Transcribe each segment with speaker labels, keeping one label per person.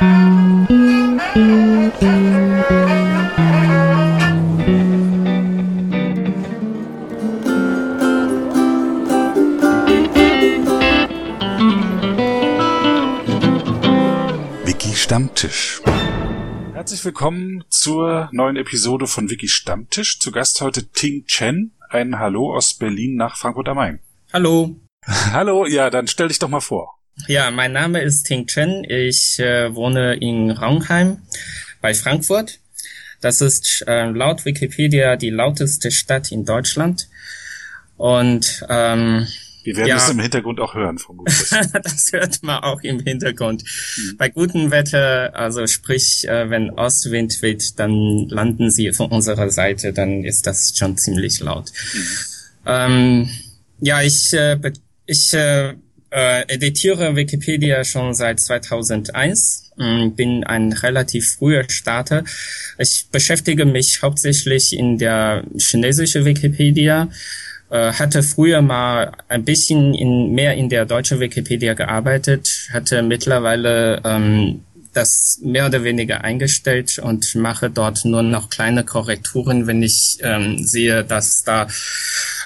Speaker 1: Wiki Stammtisch. Herzlich willkommen zur neuen Episode von Wiki Stammtisch. Zu Gast heute Ting Chen. Ein Hallo aus Berlin nach Frankfurt am Main.
Speaker 2: Hallo.
Speaker 1: Hallo, ja, dann stell dich doch mal vor.
Speaker 2: Ja, mein Name ist Ting Chen. Ich äh, wohne in Raunheim bei Frankfurt. Das ist äh, laut Wikipedia die lauteste Stadt in Deutschland. Und ähm,
Speaker 1: Wir werden
Speaker 2: Ja.
Speaker 1: es im Hintergrund auch hören, vermutlich.
Speaker 2: das hört man auch im Hintergrund. Bei gutem Wetter, also sprich, äh, wenn Ostwind weht, dann landen sie von unserer Seite, dann ist das schon ziemlich laut. Ähm, ja, ich, äh, ich äh, äh, editiere Wikipedia schon seit 2001, ähm, bin ein relativ früher Starter. Ich beschäftige mich hauptsächlich in der chinesischen Wikipedia, äh, hatte früher mal ein bisschen in, mehr in der deutschen Wikipedia gearbeitet, hatte mittlerweile ähm, das mehr oder weniger eingestellt und mache dort nur noch kleine Korrekturen, wenn ich ähm, sehe, dass da,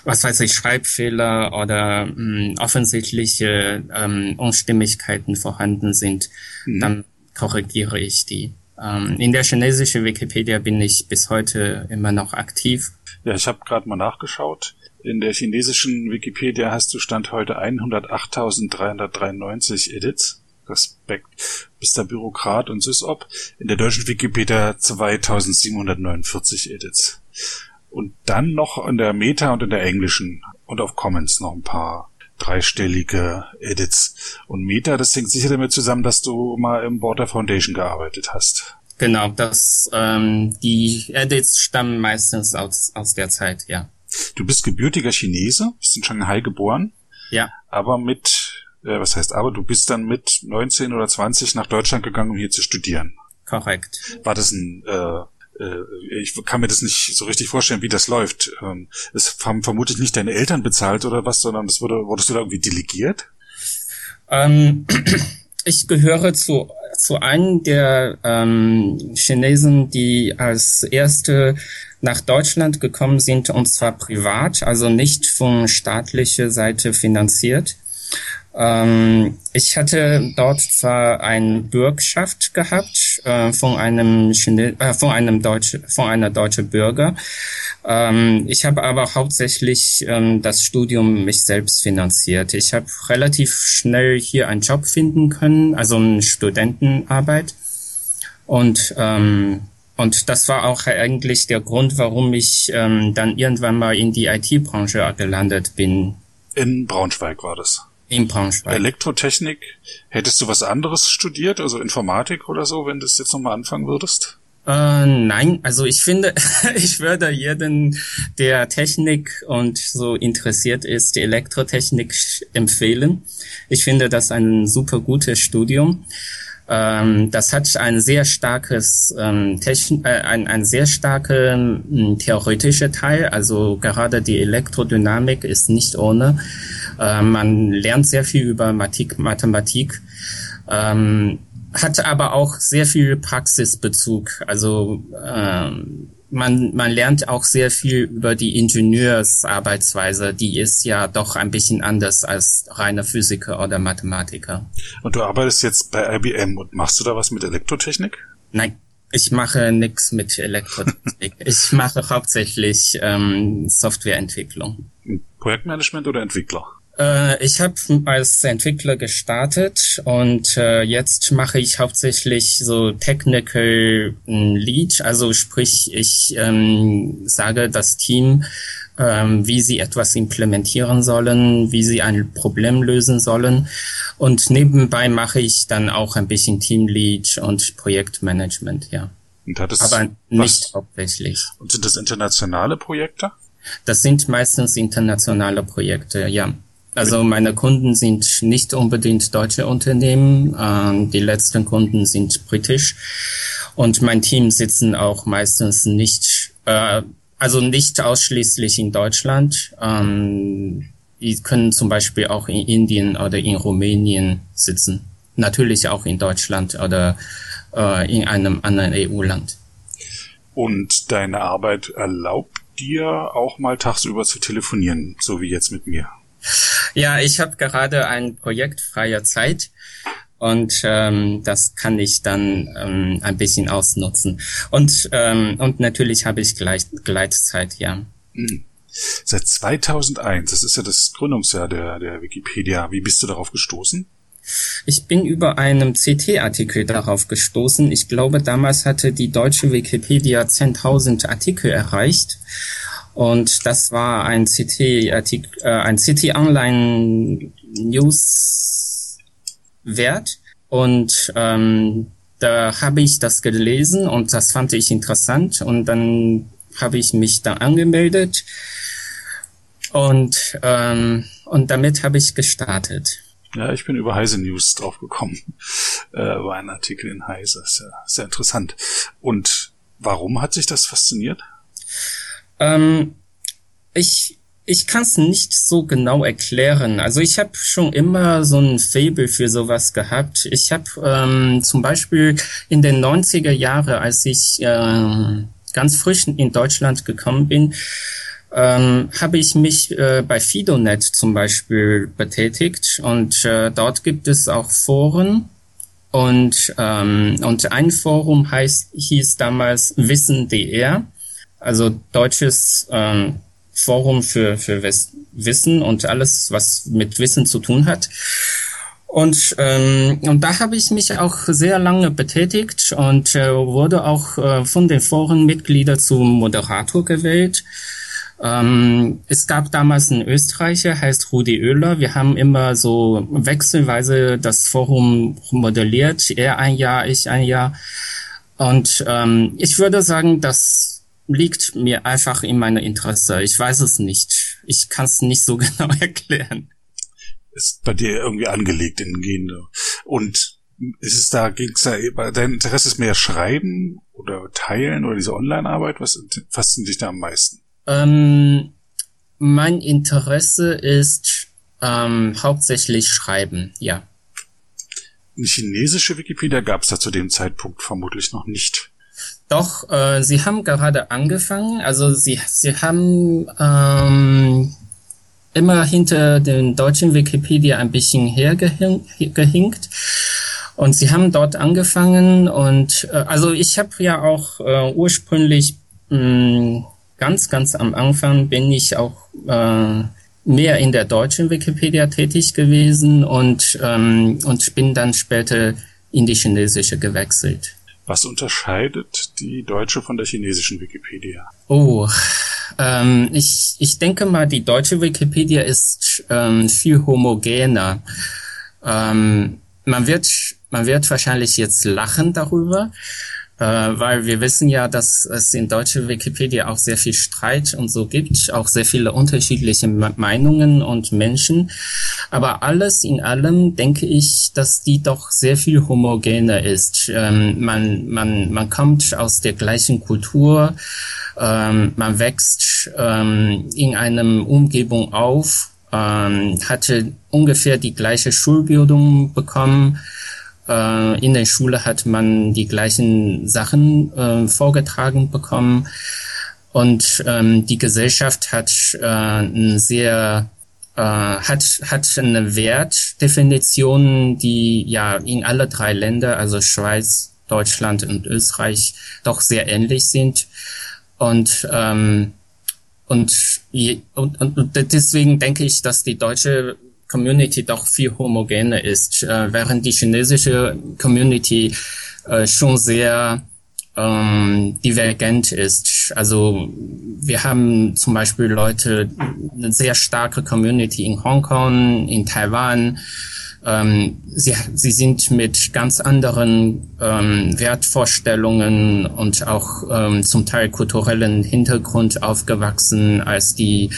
Speaker 2: was weiß ich, Schreibfehler oder mh, offensichtliche ähm, Unstimmigkeiten vorhanden sind, dann korrigiere ich die. Ähm, in der chinesischen Wikipedia bin ich bis heute immer noch aktiv.
Speaker 1: Ja, ich habe gerade mal nachgeschaut. In der chinesischen Wikipedia hast du Stand heute 108.393 Edits. Respekt. Bist der Bürokrat und Sysop. In der deutschen Wikipedia 2749 Edits. Und dann noch in der Meta und in der englischen und auf Commons noch ein paar dreistellige Edits. Und Meta, das hängt sicher damit zusammen, dass du mal im Border Foundation gearbeitet hast.
Speaker 2: Genau, das ähm, die Edits stammen meistens aus, aus der Zeit, ja.
Speaker 1: Du bist gebürtiger Chinese, bist in Shanghai geboren.
Speaker 2: Ja,
Speaker 1: aber mit, äh, was heißt aber, du bist dann mit 19 oder 20 nach Deutschland gegangen, um hier zu studieren.
Speaker 2: korrekt.
Speaker 1: War das ein, äh, äh, ich kann mir das nicht so richtig vorstellen, wie das läuft. Ähm, es haben vermutlich nicht deine Eltern bezahlt oder was, sondern das wurde, wurdest du da irgendwie delegiert?
Speaker 2: Ähm, ich gehöre zu, zu einem der ähm, Chinesen, die als erste nach Deutschland gekommen sind, und zwar privat, also nicht von staatlicher Seite finanziert. Ähm, ich hatte dort zwar eine Bürgschaft gehabt äh, von einem Chine äh, von einem deutsche von einer deutschen Bürger. Ähm, ich habe aber hauptsächlich ähm, das Studium mich selbst finanziert. Ich habe relativ schnell hier einen Job finden können, also eine Studentenarbeit. Und ähm, und das war auch eigentlich der Grund, warum ich ähm, dann irgendwann mal in die IT-Branche gelandet bin.
Speaker 1: In Braunschweig war das.
Speaker 2: In Braunschweig.
Speaker 1: Elektrotechnik, hättest du was anderes studiert, also Informatik oder so, wenn du es jetzt nochmal anfangen würdest?
Speaker 2: Äh, nein, also ich finde, ich würde jeden, der Technik und so interessiert ist, die Elektrotechnik empfehlen. Ich finde das ein super gutes Studium. Ähm, das hat ein sehr starkes ähm, Techn äh, ein, ein sehr starker ähm, theoretischer Teil. Also gerade die Elektrodynamik ist nicht ohne. Äh, man lernt sehr viel über Mathematik. Mathematik. Ähm, hat aber auch sehr viel Praxisbezug. Also ähm, man, man lernt auch sehr viel über die Ingenieursarbeitsweise. Die ist ja doch ein bisschen anders als reine Physiker oder Mathematiker.
Speaker 1: Und du arbeitest jetzt bei IBM und machst du da was mit Elektrotechnik?
Speaker 2: Nein, ich mache nichts mit Elektrotechnik. ich mache hauptsächlich ähm, Softwareentwicklung.
Speaker 1: Projektmanagement oder Entwickler?
Speaker 2: Äh, ich habe als Entwickler gestartet und äh, jetzt mache ich hauptsächlich so Technical ähm, Lead, also sprich ich ähm, sage das Team, ähm, wie sie etwas implementieren sollen, wie sie ein Problem lösen sollen und nebenbei mache ich dann auch ein bisschen Teamlead und Projektmanagement, ja,
Speaker 1: Und hattest
Speaker 2: aber
Speaker 1: was?
Speaker 2: nicht hauptsächlich.
Speaker 1: Und sind das internationale Projekte?
Speaker 2: Das sind meistens internationale Projekte, ja. Also meine Kunden sind nicht unbedingt deutsche Unternehmen, ähm, die letzten Kunden sind britisch und mein Team sitzen auch meistens nicht, äh, also nicht ausschließlich in Deutschland. Ähm, die können zum Beispiel auch in Indien oder in Rumänien sitzen. natürlich auch in Deutschland oder äh, in einem anderen EU-Land.
Speaker 1: Und deine Arbeit erlaubt dir auch mal tagsüber zu telefonieren, so wie jetzt mit mir.
Speaker 2: Ja, ich habe gerade ein Projekt freier Zeit und ähm, das kann ich dann ähm, ein bisschen ausnutzen. Und ähm, und natürlich habe ich Gleit Gleitzeit, ja. Mhm.
Speaker 1: Seit 2001, das ist ja das Gründungsjahr der, der Wikipedia. Wie bist du darauf gestoßen?
Speaker 2: Ich bin über einen CT-Artikel darauf gestoßen. Ich glaube, damals hatte die deutsche Wikipedia 10.000 Artikel erreicht. Und das war ein CT-Artikel, äh, ein CT Online News Wert. Und ähm, da habe ich das gelesen und das fand ich interessant. Und dann habe ich mich da angemeldet. Und, ähm, und damit habe ich gestartet.
Speaker 1: Ja, ich bin über Heise News draufgekommen, äh, über einen Artikel in Heise. Sehr, sehr interessant. Und warum hat sich das fasziniert?
Speaker 2: Ähm, ich ich kann es nicht so genau erklären. Also ich habe schon immer so ein Fable für sowas gehabt. Ich habe ähm, zum Beispiel in den 90er Jahren, als ich äh, ganz frisch in Deutschland gekommen bin, ähm, habe ich mich äh, bei Fidonet zum Beispiel betätigt und äh, dort gibt es auch Foren und ähm, und ein Forum heißt hieß damals Wissen.dr, also deutsches ähm, Forum für für Wissen und alles was mit Wissen zu tun hat. Und, ähm, und da habe ich mich auch sehr lange betätigt und äh, wurde auch äh, von den Forenmitgliedern zum Moderator gewählt. Ähm, es gab damals einen Österreicher, heißt Rudi Oehler. Wir haben immer so wechselweise das Forum modelliert. Er ein Jahr, ich ein Jahr. Und ähm, ich würde sagen, das liegt mir einfach in meiner Interesse. Ich weiß es nicht. Ich kann es nicht so genau erklären.
Speaker 1: Ist bei dir irgendwie angelegt in Gene. Und ist es da, ging's da, dein Interesse ist mehr Schreiben oder Teilen oder diese Online-Arbeit? Was fasziniert dich da am meisten?
Speaker 2: Ähm, mein Interesse ist ähm, hauptsächlich Schreiben, ja.
Speaker 1: Eine chinesische Wikipedia gab es da zu dem Zeitpunkt vermutlich noch nicht.
Speaker 2: Doch, äh, sie haben gerade angefangen. Also sie, sie haben ähm, immer hinter den deutschen Wikipedia ein bisschen hergehinkt. Und sie haben dort angefangen und äh, also ich habe ja auch äh, ursprünglich mh, ganz, ganz am Anfang bin ich auch äh, mehr in der deutschen Wikipedia tätig gewesen und, ähm, und bin dann später in die chinesische gewechselt.
Speaker 1: Was unterscheidet die deutsche von der chinesischen Wikipedia?
Speaker 2: Oh, ähm, ich, ich denke mal, die deutsche Wikipedia ist ähm, viel homogener. Ähm, man wird, man wird wahrscheinlich jetzt lachen darüber, weil wir wissen ja, dass es in deutscher Wikipedia auch sehr viel Streit und so gibt, auch sehr viele unterschiedliche Meinungen und Menschen. Aber alles in allem denke ich, dass die doch sehr viel homogener ist. Ähm, man, man, man kommt aus der gleichen Kultur, ähm, man wächst ähm, in einem Umgebung auf, ähm, hatte ungefähr die gleiche Schulbildung bekommen äh, in der Schule hat man die gleichen Sachen äh, vorgetragen bekommen. Und ähm, die Gesellschaft hat äh, ein sehr äh, hat hat eine Wertdefinition, die ja in alle drei Länder, also Schweiz, Deutschland und Österreich, doch sehr ähnlich sind. Und ähm, und, und, und deswegen denke ich, dass die deutsche Community doch viel homogener ist, äh, während die chinesische Community äh, schon sehr ähm, divergent ist. Also wir haben zum Beispiel Leute, eine sehr starke Community in Hongkong, in Taiwan. Ähm, sie, sie sind mit ganz anderen ähm, Wertvorstellungen und auch ähm, zum Teil kulturellen Hintergrund aufgewachsen als die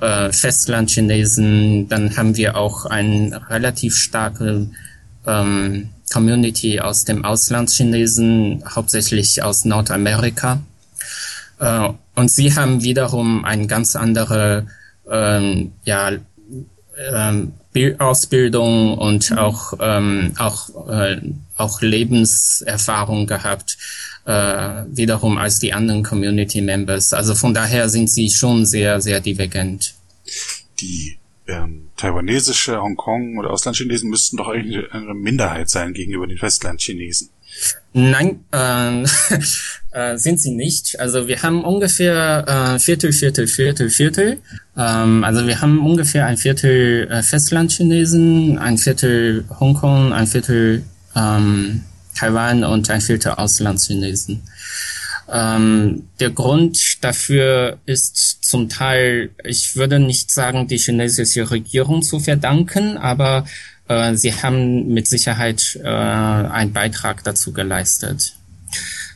Speaker 2: äh, Festlandchinesen, dann haben wir auch eine relativ starke ähm, Community aus dem Auslandchinesen, hauptsächlich aus Nordamerika. Äh, und sie haben wiederum eine ganz andere ähm, ja, ähm, Ausbildung und mhm. auch ähm, auch äh, auch Lebenserfahrung gehabt äh, wiederum als die anderen Community Members. Also von daher sind sie schon sehr sehr divergent.
Speaker 1: Die ähm, taiwanesische Hongkong oder Auslandchinesen müssten doch eigentlich eine Minderheit sein gegenüber den Festlandchinesen.
Speaker 2: Nein, äh, äh, sind sie nicht. Also wir haben ungefähr äh, Viertel, Viertel, Viertel, Viertel. Ähm, also wir haben ungefähr ein Viertel äh, Festlandchinesen, ein Viertel Hongkong, ein Viertel ähm, Taiwan und ein Viertel Auslandchinesen. Ähm, der Grund dafür ist zum Teil, ich würde nicht sagen, die chinesische Regierung zu verdanken, aber äh, sie haben mit Sicherheit äh, einen Beitrag dazu geleistet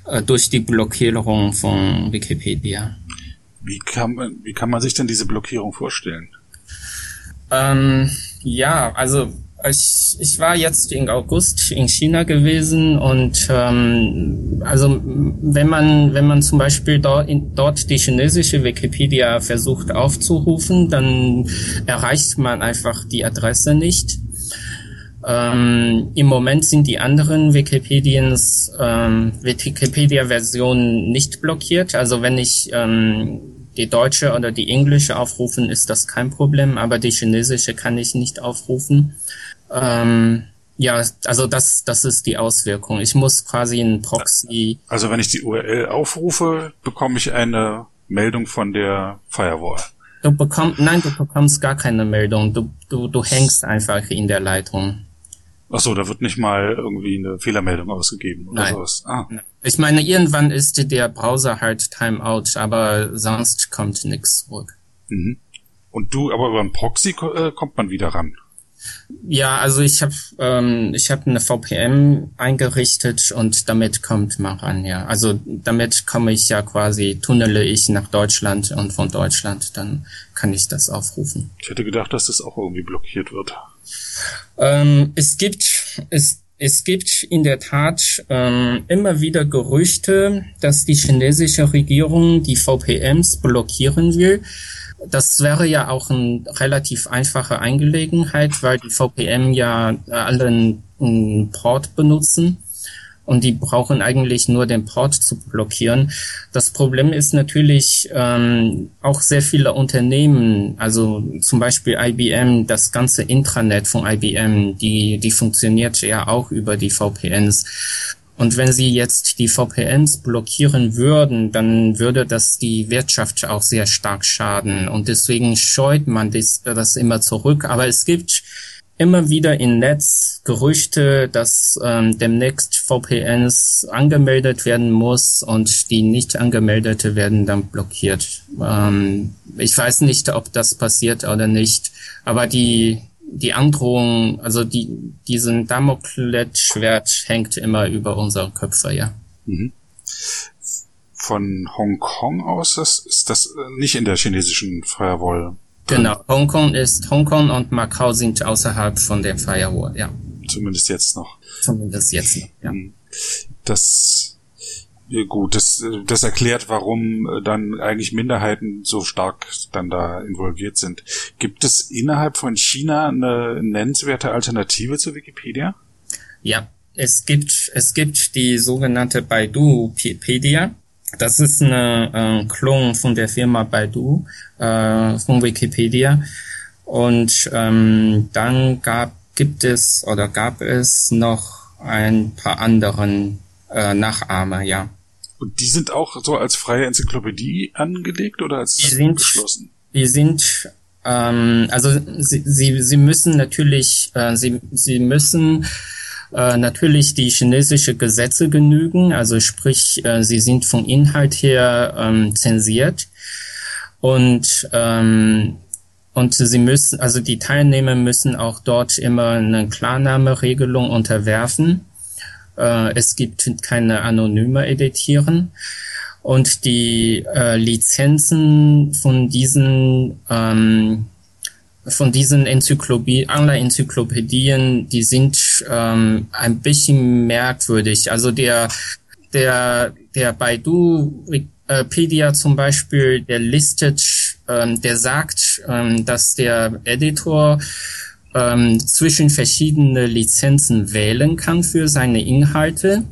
Speaker 2: äh, durch die Blockierung von Wikipedia.
Speaker 1: Wie kann man, wie kann man sich denn diese Blockierung vorstellen?
Speaker 2: Ähm, ja, also ich, ich war jetzt im August in China gewesen und ähm, also wenn man wenn man zum Beispiel dort, dort die chinesische Wikipedia versucht aufzurufen, dann erreicht man einfach die Adresse nicht. Ähm, Im Moment sind die anderen Wikipediens, ähm, Wikipedia-Versionen nicht blockiert. Also wenn ich ähm, die deutsche oder die englische aufrufen, ist das kein Problem, aber die chinesische kann ich nicht aufrufen. Ähm, ja, also das, das ist die Auswirkung. Ich muss quasi einen Proxy.
Speaker 1: Also wenn ich die URL aufrufe, bekomme ich eine Meldung von der Firewall.
Speaker 2: Du bekommst, nein, du bekommst gar keine Meldung. Du, du, du hängst einfach in der Leitung.
Speaker 1: Ach so, da wird nicht mal irgendwie eine Fehlermeldung ausgegeben oder
Speaker 2: Nein. sowas. Ah. Ich meine, irgendwann ist der Browser halt Timeout, aber sonst kommt nichts zurück.
Speaker 1: Mhm. Und du, aber über einen Proxy äh, kommt man wieder ran.
Speaker 2: Ja, also ich habe ähm, ich habe eine VPN eingerichtet und damit kommt man ran, ja. Also damit komme ich ja quasi tunnele ich nach Deutschland und von Deutschland dann kann ich das aufrufen.
Speaker 1: Ich hätte gedacht, dass das auch irgendwie blockiert wird.
Speaker 2: Ähm, es gibt es es gibt in der Tat ähm, immer wieder Gerüchte, dass die chinesische Regierung die VPNs blockieren will. Das wäre ja auch eine relativ einfache Angelegenheit, weil die VPN ja alle einen Port benutzen und die brauchen eigentlich nur den Port zu blockieren. Das Problem ist natürlich ähm, auch sehr viele Unternehmen, also zum Beispiel IBM, das ganze Intranet von IBM, die, die funktioniert ja auch über die VPNs. Und wenn sie jetzt die VPNs blockieren würden, dann würde das die Wirtschaft auch sehr stark schaden. Und deswegen scheut man das, das immer zurück. Aber es gibt immer wieder im Netz Gerüchte, dass ähm, demnächst VPNs angemeldet werden muss und die nicht angemeldete werden dann blockiert. Ähm, ich weiß nicht, ob das passiert oder nicht, aber die die Androhung, also die diesen Damoklesschwert hängt immer über unsere Köpfe, ja. Mhm.
Speaker 1: Von Hongkong aus das, ist das nicht in der chinesischen Firewall
Speaker 2: Genau, Hongkong ist, Hongkong und Macau sind außerhalb von der Firewall, ja.
Speaker 1: Zumindest jetzt noch.
Speaker 2: Zumindest jetzt noch, ja. Hm.
Speaker 1: Das, gut, das, das erklärt, warum dann eigentlich Minderheiten so stark dann da involviert sind. Gibt es innerhalb von China eine nennenswerte Alternative zu Wikipedia?
Speaker 2: Ja, es gibt, es gibt die sogenannte Baidu-Pedia. Das ist eine äh, Klon von der Firma Baidu, äh, von Wikipedia. Und ähm, dann gab, gibt es oder gab es noch ein paar anderen äh, Nachahmer, ja.
Speaker 1: Und die sind auch so als freie Enzyklopädie angelegt oder als
Speaker 2: die sind, geschlossen? Die sind ähm, also sie, sie, sie müssen natürlich, äh, sie, sie müssen äh, natürlich die chinesische Gesetze genügen, also sprich, äh, sie sind vom Inhalt her ähm, zensiert und ähm, und sie müssen, also die Teilnehmer müssen auch dort immer eine Klarnahmeregelung unterwerfen. Äh, es gibt keine anonyme Editieren. Und die äh, Lizenzen von diesen ähm, von diesen Enzyklopädien, Online-Enzyklopädien, die sind ähm, ein bisschen merkwürdig. Also der, der, der Baidu Wikipedia zum Beispiel, der listet ähm, der sagt, ähm, dass der Editor ähm, zwischen verschiedene Lizenzen wählen kann für seine Inhalte.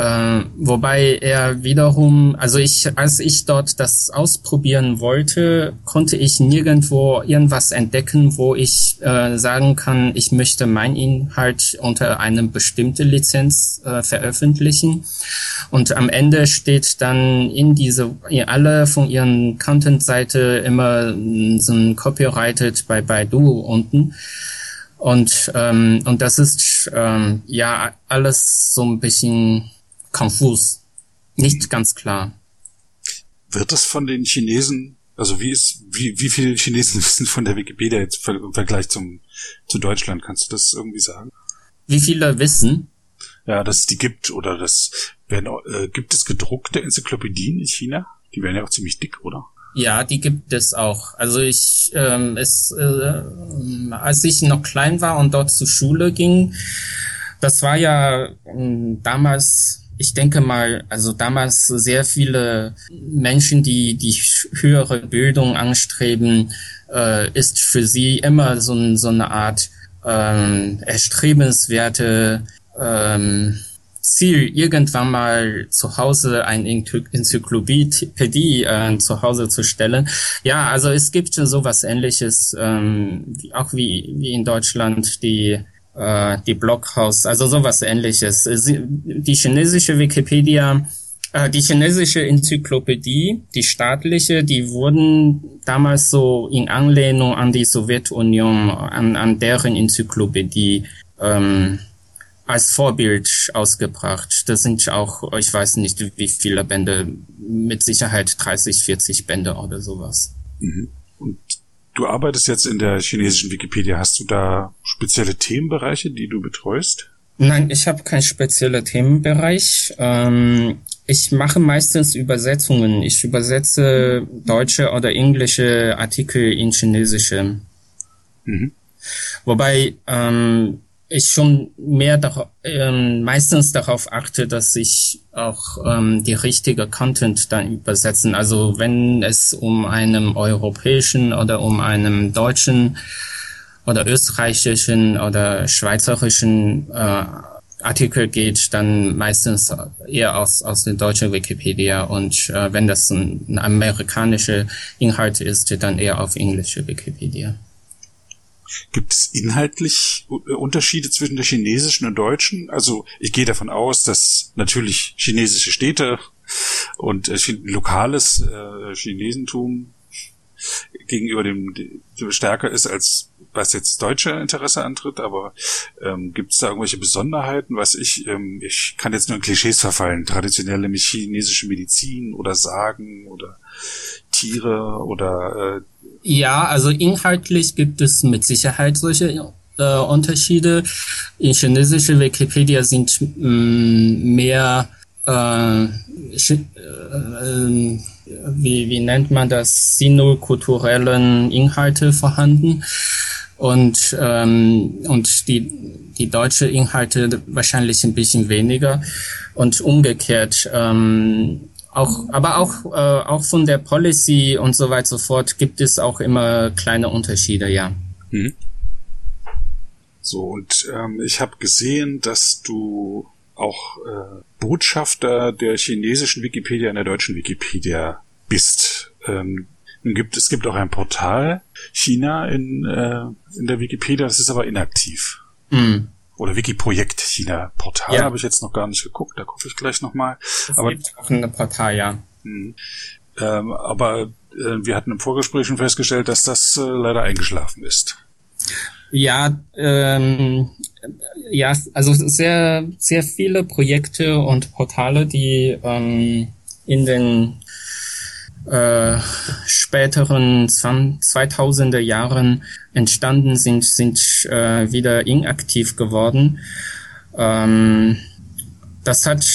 Speaker 2: Äh, wobei er wiederum, also ich, als ich dort das ausprobieren wollte, konnte ich nirgendwo irgendwas entdecken, wo ich äh, sagen kann, ich möchte mein Inhalt unter einem bestimmte Lizenz äh, veröffentlichen. Und am Ende steht dann in diese, in alle von ihren Content-Seite immer so ein Copyrighted bei Baidu unten. Und, ähm, und das ist ähm, ja alles so ein bisschen konfus, nicht ganz klar.
Speaker 1: Wird das von den Chinesen, also wie ist, wie, wie viele Chinesen wissen von der Wikipedia jetzt im Vergleich zum, zu Deutschland? Kannst du das irgendwie sagen?
Speaker 2: Wie viele wissen?
Speaker 1: Ja, dass es die gibt oder das werden, äh, gibt es gedruckte Enzyklopädien in China? Die werden ja auch ziemlich dick, oder?
Speaker 2: Ja, die gibt es auch. Also ich, ähm, es, äh, als ich noch klein war und dort zur Schule ging, das war ja äh, damals ich denke mal, also damals sehr viele Menschen, die die höhere Bildung anstreben, äh, ist für sie immer so, so eine Art ähm, erstrebenswerte ähm, Ziel, irgendwann mal zu Hause ein Enzyklopädie äh, zu Hause zu stellen. Ja, also es gibt schon sowas ähnliches, ähm, auch wie, wie in Deutschland die äh, die Blockhaus, also sowas ähnliches. Die chinesische Wikipedia, äh, die chinesische Enzyklopädie, die staatliche, die wurden damals so in Anlehnung an die Sowjetunion, an, an deren Enzyklopädie ähm, als Vorbild ausgebracht. Das sind auch, ich weiß nicht, wie viele Bände, mit Sicherheit 30, 40 Bände oder sowas.
Speaker 1: Mhm. Und Du arbeitest jetzt in der chinesischen Wikipedia. Hast du da spezielle Themenbereiche, die du betreust?
Speaker 2: Nein, ich habe keinen speziellen Themenbereich. Ähm, ich mache meistens Übersetzungen. Ich übersetze deutsche oder englische Artikel in chinesische. Mhm. Wobei ähm, ich schon mehr darauf, ähm, meistens darauf achte, dass ich auch ähm, die richtige Content dann übersetzen. Also wenn es um einen europäischen oder um einen deutschen oder österreichischen oder schweizerischen äh, Artikel geht, dann meistens eher aus, aus der deutschen Wikipedia und äh, wenn das ein, ein amerikanischer Inhalt ist, dann eher auf englische Wikipedia.
Speaker 1: Gibt es inhaltlich äh, Unterschiede zwischen der chinesischen und deutschen? Also ich gehe davon aus, dass natürlich chinesische Städte und äh, lokales äh, Chinesentum gegenüber dem stärker ist, als was jetzt deutsche Interesse antritt, aber ähm, gibt es da irgendwelche Besonderheiten? Was ich, ähm, ich kann jetzt nur in Klischees verfallen, traditionelle chinesische Medizin oder Sagen oder Tiere oder äh,
Speaker 2: ja, also inhaltlich gibt es mit Sicherheit solche äh, Unterschiede. In chinesischer Wikipedia sind mh, mm, mehr äh, äh, wie, wie nennt man das, sinokulturellen Inhalte vorhanden und, ähm, und die, die deutsche Inhalte wahrscheinlich ein bisschen weniger und umgekehrt. Ähm, auch, aber auch, äh, auch von der Policy und so weiter so fort gibt es auch immer kleine Unterschiede, ja. Mhm.
Speaker 1: So, und ähm, ich habe gesehen, dass du auch äh, Botschafter der chinesischen Wikipedia in der deutschen Wikipedia bist. Ähm, gibt, es gibt auch ein Portal China in, äh, in der Wikipedia, das ist aber inaktiv. Mhm oder Wiki-Projekt China Portal ja. habe ich jetzt noch gar nicht geguckt, da gucke ich gleich nochmal.
Speaker 2: Aber ein Portal, ja. Mh.
Speaker 1: Ähm, aber äh, wir hatten im Vorgespräch schon festgestellt, dass das äh, leider eingeschlafen ist.
Speaker 2: Ja, ähm, ja, also sehr, sehr viele Projekte und Portale, die ähm, in den äh, späteren 2000er Jahren entstanden sind, sind äh, wieder inaktiv geworden. Ähm, das hat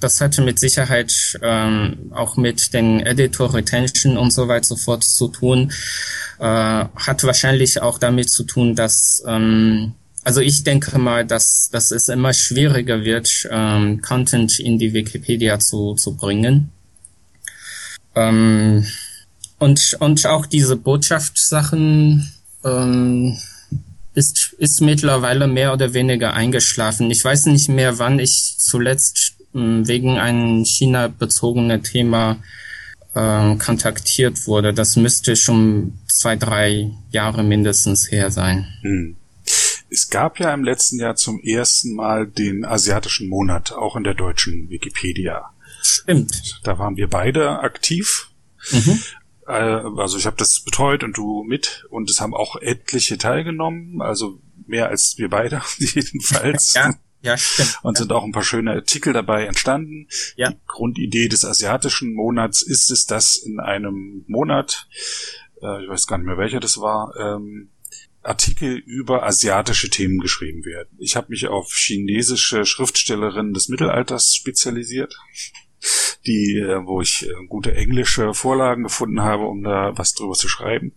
Speaker 2: das hatte mit Sicherheit ähm, auch mit den Editor Retention und so weiter so fort zu tun. Äh, hat wahrscheinlich auch damit zu tun, dass ähm, also ich denke mal, dass, dass es immer schwieriger wird, ähm, Content in die Wikipedia zu, zu bringen. Ähm, Und, und auch diese Botschaftssachen ähm, ist, ist mittlerweile mehr oder weniger eingeschlafen. Ich weiß nicht mehr, wann ich zuletzt äh, wegen einem China-bezogenen Thema äh, kontaktiert wurde. Das müsste schon zwei, drei Jahre mindestens her sein. Hm.
Speaker 1: Es gab ja im letzten Jahr zum ersten Mal den asiatischen Monat, auch in der deutschen Wikipedia.
Speaker 2: Stimmt.
Speaker 1: Da waren wir beide aktiv. Mhm. Äh, also ich habe das betreut und du mit und es haben auch etliche teilgenommen, also mehr als wir beide jedenfalls.
Speaker 2: ja. Ja, stimmt.
Speaker 1: Und sind auch ein paar schöne Artikel dabei entstanden.
Speaker 2: Ja.
Speaker 1: Die Grundidee des asiatischen Monats ist es, dass in einem Monat, äh, ich weiß gar nicht mehr welcher das war, ähm, Artikel über asiatische Themen geschrieben werden. Ich habe mich auf chinesische Schriftstellerinnen des Mittelalters spezialisiert, die, äh, wo ich äh, gute englische Vorlagen gefunden habe, um da was drüber zu schreiben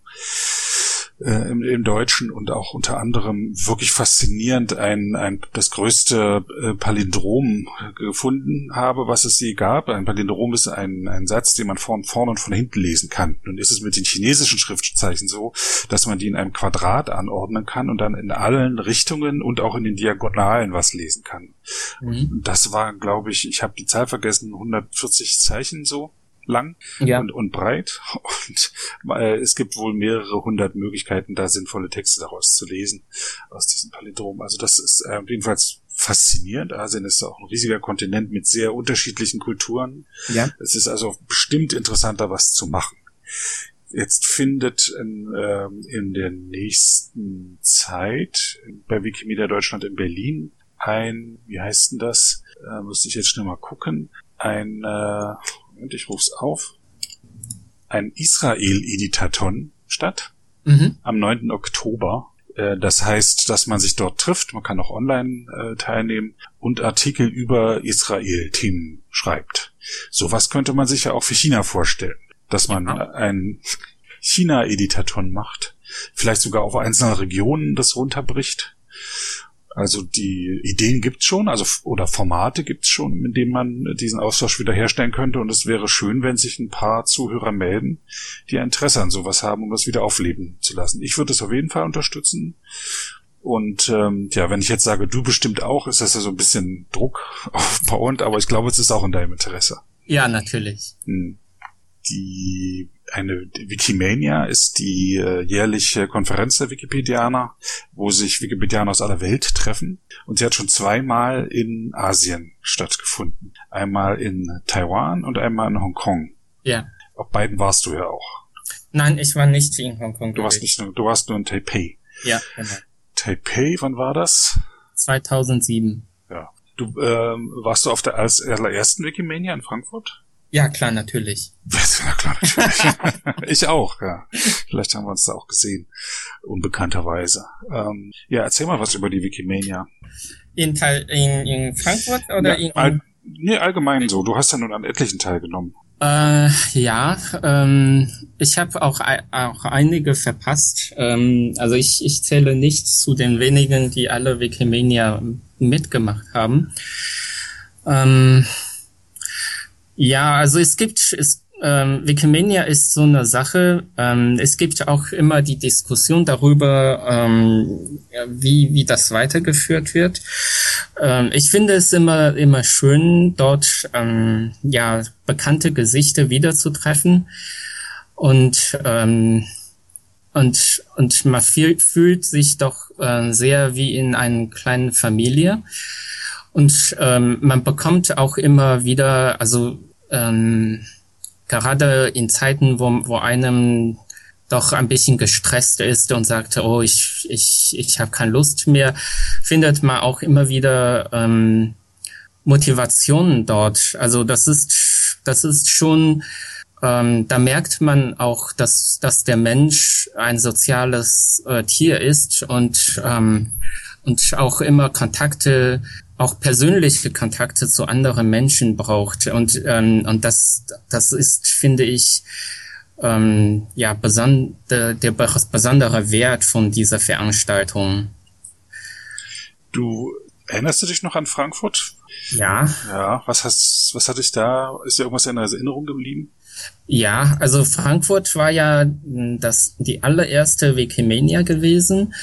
Speaker 1: äh, im, im Deutschen und auch unter anderem wirklich faszinierend ein, ein das größte äh, Palindrom gefunden habe, was es je gab. Ein Palindrom ist ein, ein Satz, den man von vorne und von hinten lesen kann. Nun ist es mit den chinesischen Schriftzeichen so, dass man die in einem Quadrat anordnen kann und dann in allen Richtungen und auch in den Diagonalen was lesen kann. Mhm. Das war, glaube ich, ich habe die Zahl vergessen, 140 Zeichen so lang ja. und, und breit. Und äh, es gibt wohl mehrere hundert Möglichkeiten, da sinnvolle Texte daraus zu lesen, aus diesem Palindrom. Also das ist äh, jedenfalls faszinierend. Asien ist auch ein riesiger Kontinent mit sehr unterschiedlichen Kulturen.
Speaker 2: Ja.
Speaker 1: Es ist also bestimmt interessanter, was zu machen. Jetzt findet in, äh, in der nächsten Zeit bei Wikimedia Deutschland in Berlin ein, wie heißt denn das? Äh, müsste ich jetzt schnell mal gucken. Ein äh, Moment, ich ruf's auf, ein Israel-Editaton statt mhm. am 9. Oktober. Äh, das heißt, dass man sich dort trifft, man kann auch online äh, teilnehmen und Artikel über Israel-Themen schreibt. Sowas könnte man sich ja auch für China vorstellen, dass man ja. ein China-Editaton macht, vielleicht sogar auf einzelne Regionen das runterbricht also die Ideen gibt's schon, also oder Formate gibt's schon, mit denen man diesen Austausch wiederherstellen könnte. Und es wäre schön, wenn sich ein paar Zuhörer melden, die Interesse an sowas haben, um das wieder aufleben zu lassen. Ich würde es auf jeden Fall unterstützen. Und ähm, ja, wenn ich jetzt sage, du bestimmt auch, ist das ja so ein bisschen Druck aufbauend, aber ich glaube, es ist auch in deinem Interesse.
Speaker 2: Ja, natürlich.
Speaker 1: Hm. Die eine Wikimania ist die äh, jährliche Konferenz der Wikipedianer, wo sich Wikipedianer aus aller Welt treffen. Und sie hat schon zweimal in Asien stattgefunden. Einmal in Taiwan und einmal in Hongkong.
Speaker 2: Ja.
Speaker 1: Auf beiden warst du ja auch.
Speaker 2: Nein, ich war nicht in Hongkong.
Speaker 1: Du warst nicht nur, du warst nur in Taipei.
Speaker 2: Ja, genau.
Speaker 1: Taipei, wann war das?
Speaker 2: 2007.
Speaker 1: Ja. Du ähm, warst du auf der allerersten Wikimania in Frankfurt?
Speaker 2: Ja, klar, natürlich.
Speaker 1: Ja, klar, natürlich. ich auch, ja. Vielleicht haben wir uns da auch gesehen, unbekannterweise. Ähm, ja, erzähl mal was über die Wikimania.
Speaker 2: In, Teil, in, in Frankfurt oder ja, in... All,
Speaker 1: nee, allgemein so. Du hast ja nun an etlichen teilgenommen.
Speaker 2: Äh, ja, ähm, ich habe auch, auch einige verpasst. Ähm, also ich, ich zähle nicht zu den wenigen, die alle Wikimania mitgemacht haben. Ähm, ja, also es gibt, es, ähm, Wikimedia ist so eine Sache. Ähm, es gibt auch immer die Diskussion darüber, ähm, wie, wie das weitergeführt wird. Ähm, ich finde es immer, immer schön, dort ähm, ja, bekannte Gesichter wiederzutreffen. Und, ähm, und, und man fühlt sich doch äh, sehr wie in einer kleinen Familie. Und ähm, man bekommt auch immer wieder, also ähm, gerade in Zeiten, wo, wo einem doch ein bisschen gestresst ist und sagt, oh, ich, ich, ich habe keine Lust mehr, findet man auch immer wieder ähm, Motivationen dort. Also das ist, das ist schon, ähm, da merkt man auch, dass, dass der Mensch ein soziales äh, Tier ist und, ähm, und auch immer Kontakte auch persönliche Kontakte zu anderen Menschen braucht. Und, ähm, und das, das ist, finde ich, ähm, ja, beson der, der besondere Wert von dieser Veranstaltung.
Speaker 1: Du erinnerst du dich noch an Frankfurt?
Speaker 2: Ja.
Speaker 1: Ja, was hast, was hatte ich da? Ist dir irgendwas in Erinnerung geblieben?
Speaker 2: Ja, also Frankfurt war ja hm, das die allererste Wikimania gewesen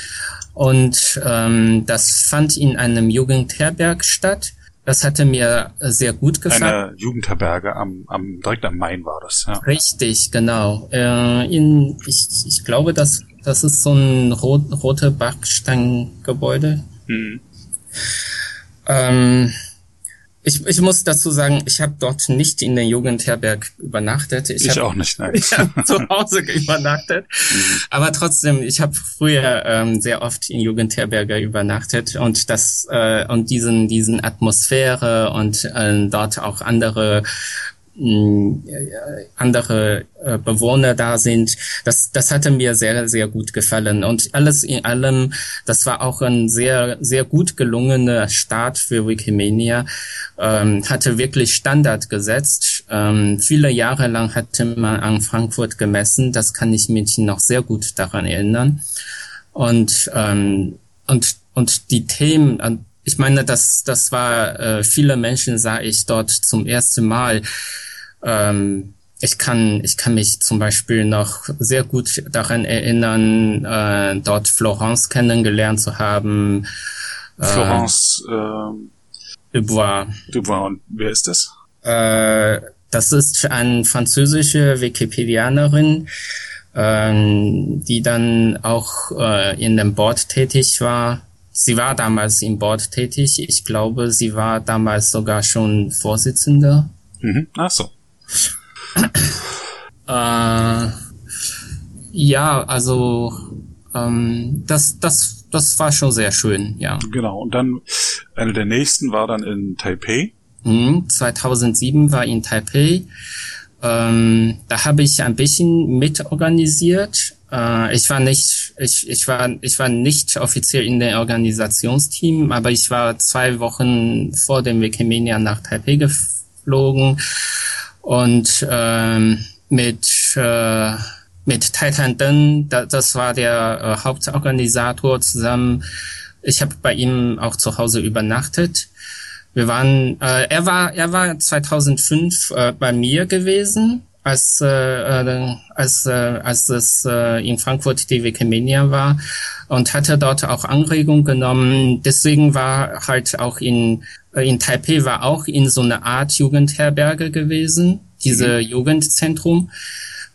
Speaker 2: und ähm, das fand in einem Jugendherberg statt. Das hatte mir sehr gut gefallen.
Speaker 1: Eine Jugendherberge am, am direkt am Main war das. Ja.
Speaker 2: Richtig, genau. Äh, in, ich, ich glaube, das, das ist so ein rot, rote Backsteingebäude. Mhm. Ähm, ich, ich muss dazu sagen, ich habe dort nicht in der Jugendherberg übernachtet.
Speaker 1: Ich, ich auch nicht, nein.
Speaker 2: Ich habe zu Hause übernachtet. Mhm. Aber trotzdem, ich habe früher ähm, sehr oft in Jugendherberge übernachtet und das äh, und diesen diesen Atmosphäre und äh, dort auch andere andere äh, Bewohner da sind. Das, das hatte mir sehr, sehr gut gefallen. Und alles in allem, das war auch ein sehr, sehr gut gelungener Start für Wikimania. Ähm, hatte wirklich Standard gesetzt. Ähm, viele Jahre lang hatte man an Frankfurt gemessen. Das kann ich mich noch sehr gut daran erinnern. Und, ähm, und, und die Themen, ich meine, das, das war, äh, viele Menschen sah ich dort zum ersten Mal. Ähm, ich kann, ich kann mich zum Beispiel noch sehr gut daran erinnern, äh, dort Florence kennengelernt zu haben.
Speaker 1: Äh, Florence äh,
Speaker 2: Dubois.
Speaker 1: Dubois. Und wer ist das?
Speaker 2: Äh, das ist eine französische Wikipedianerin, ähm, die dann auch äh, in dem Board tätig war. Sie war damals im Board tätig. Ich glaube, sie war damals sogar schon Vorsitzende.
Speaker 1: Mhm. Ach so.
Speaker 2: Äh, ja, also ähm, das, das, das war schon sehr schön, ja.
Speaker 1: Genau. Und dann eine der nächsten war dann in Taipei.
Speaker 2: Mhm, 2007 war in Taipei. Ähm, da habe ich ein bisschen mitorganisiert. Äh, ich war nicht, ich, ich war, ich war nicht offiziell in dem Organisationsteam, aber ich war zwei Wochen vor dem Wikimedia nach Taipei geflogen und ähm, mit äh, mit Titan Deng, da, das war der äh, Hauptorganisator zusammen. Ich habe bei ihm auch zu Hause übernachtet. Wir waren, äh, er war, er war 2005 äh, bei mir gewesen, als äh, äh, als äh, als es äh, in Frankfurt die Wikimania war und hatte dort auch Anregung genommen. Deswegen war halt auch in äh, in Taipei war auch in so eine Art Jugendherberge gewesen, diese mhm. Jugendzentrum,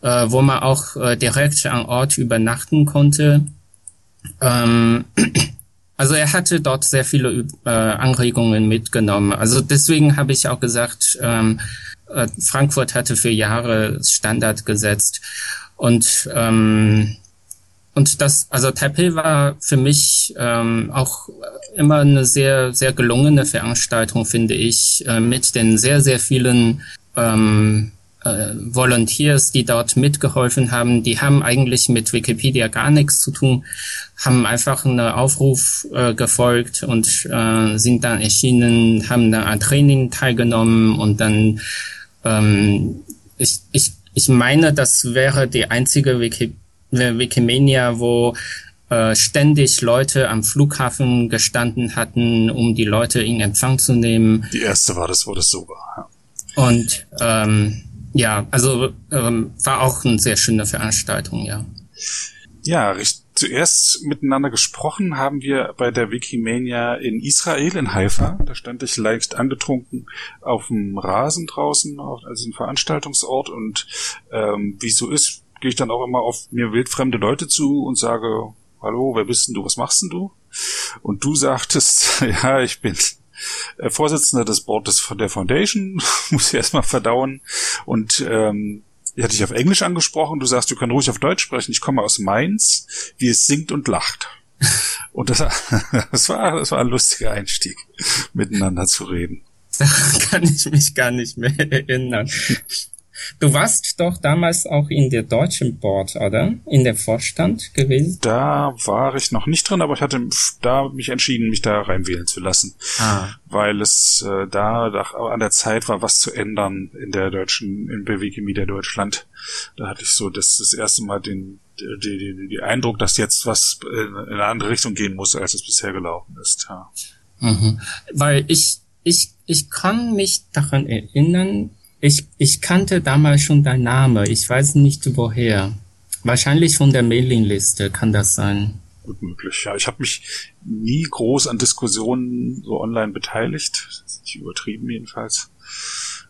Speaker 2: äh, wo man auch äh, direkt an Ort übernachten konnte. Ähm, also er hatte dort sehr viele äh, Anregungen mitgenommen. Also deswegen habe ich auch gesagt, ähm, äh, Frankfurt hatte für Jahre Standard gesetzt und ähm, und das, also Taipei war für mich ähm, auch immer eine sehr, sehr gelungene Veranstaltung, finde ich, äh, mit den sehr, sehr vielen ähm, äh, Volunteers, die dort mitgeholfen haben. Die haben eigentlich mit Wikipedia gar nichts zu tun, haben einfach einen Aufruf äh, gefolgt und äh, sind dann erschienen, haben dann an Training teilgenommen und dann, ähm, ich, ich, ich meine, das wäre die einzige Wikipedia Wikimania, wo äh, ständig Leute am Flughafen gestanden hatten, um die Leute in Empfang zu nehmen.
Speaker 1: Die erste war das, wo das so war.
Speaker 2: Ja. Und ähm, ja, also ähm, war auch eine sehr schöne Veranstaltung, ja.
Speaker 1: Ja, zuerst miteinander gesprochen haben wir bei der Wikimania in Israel, in Haifa. Da stand ich leicht angetrunken auf dem Rasen draußen, also ein Veranstaltungsort. Und ähm, wie so ist, gehe ich dann auch immer auf mir wildfremde Leute zu und sage, hallo, wer bist denn du, was machst denn du? Und du sagtest, ja, ich bin äh, Vorsitzender des Boards der Foundation, muss ich erstmal verdauen. Und ähm, ich hatte dich auf Englisch angesprochen, du sagst, du kannst ruhig auf Deutsch sprechen, ich komme aus Mainz, wie es singt und lacht. Und das, das, war, das war ein lustiger Einstieg, miteinander zu reden.
Speaker 2: Da kann ich mich gar nicht mehr erinnern. Du warst doch damals auch in der deutschen Board, oder? In der Vorstand gewesen?
Speaker 1: Da war ich noch nicht drin, aber ich hatte da mich entschieden, mich da reinwählen zu lassen. Ah. Weil es äh, da an der Zeit war, was zu ändern in der deutschen, in der Wikimedia Deutschland. Da hatte ich so das, das erste Mal den, die, die, die Eindruck, dass jetzt was in eine andere Richtung gehen muss, als es bisher gelaufen ist. Ja.
Speaker 2: Mhm. Weil ich, ich, ich kann mich daran erinnern, Ich, ich kannte damals schon dein Name. Ich weiß nicht woher. Wahrscheinlich von der Mailingliste kann das sein.
Speaker 1: Gut möglich, ja. Ich habe mich nie groß an Diskussionen so online beteiligt. Nicht übertrieben jedenfalls.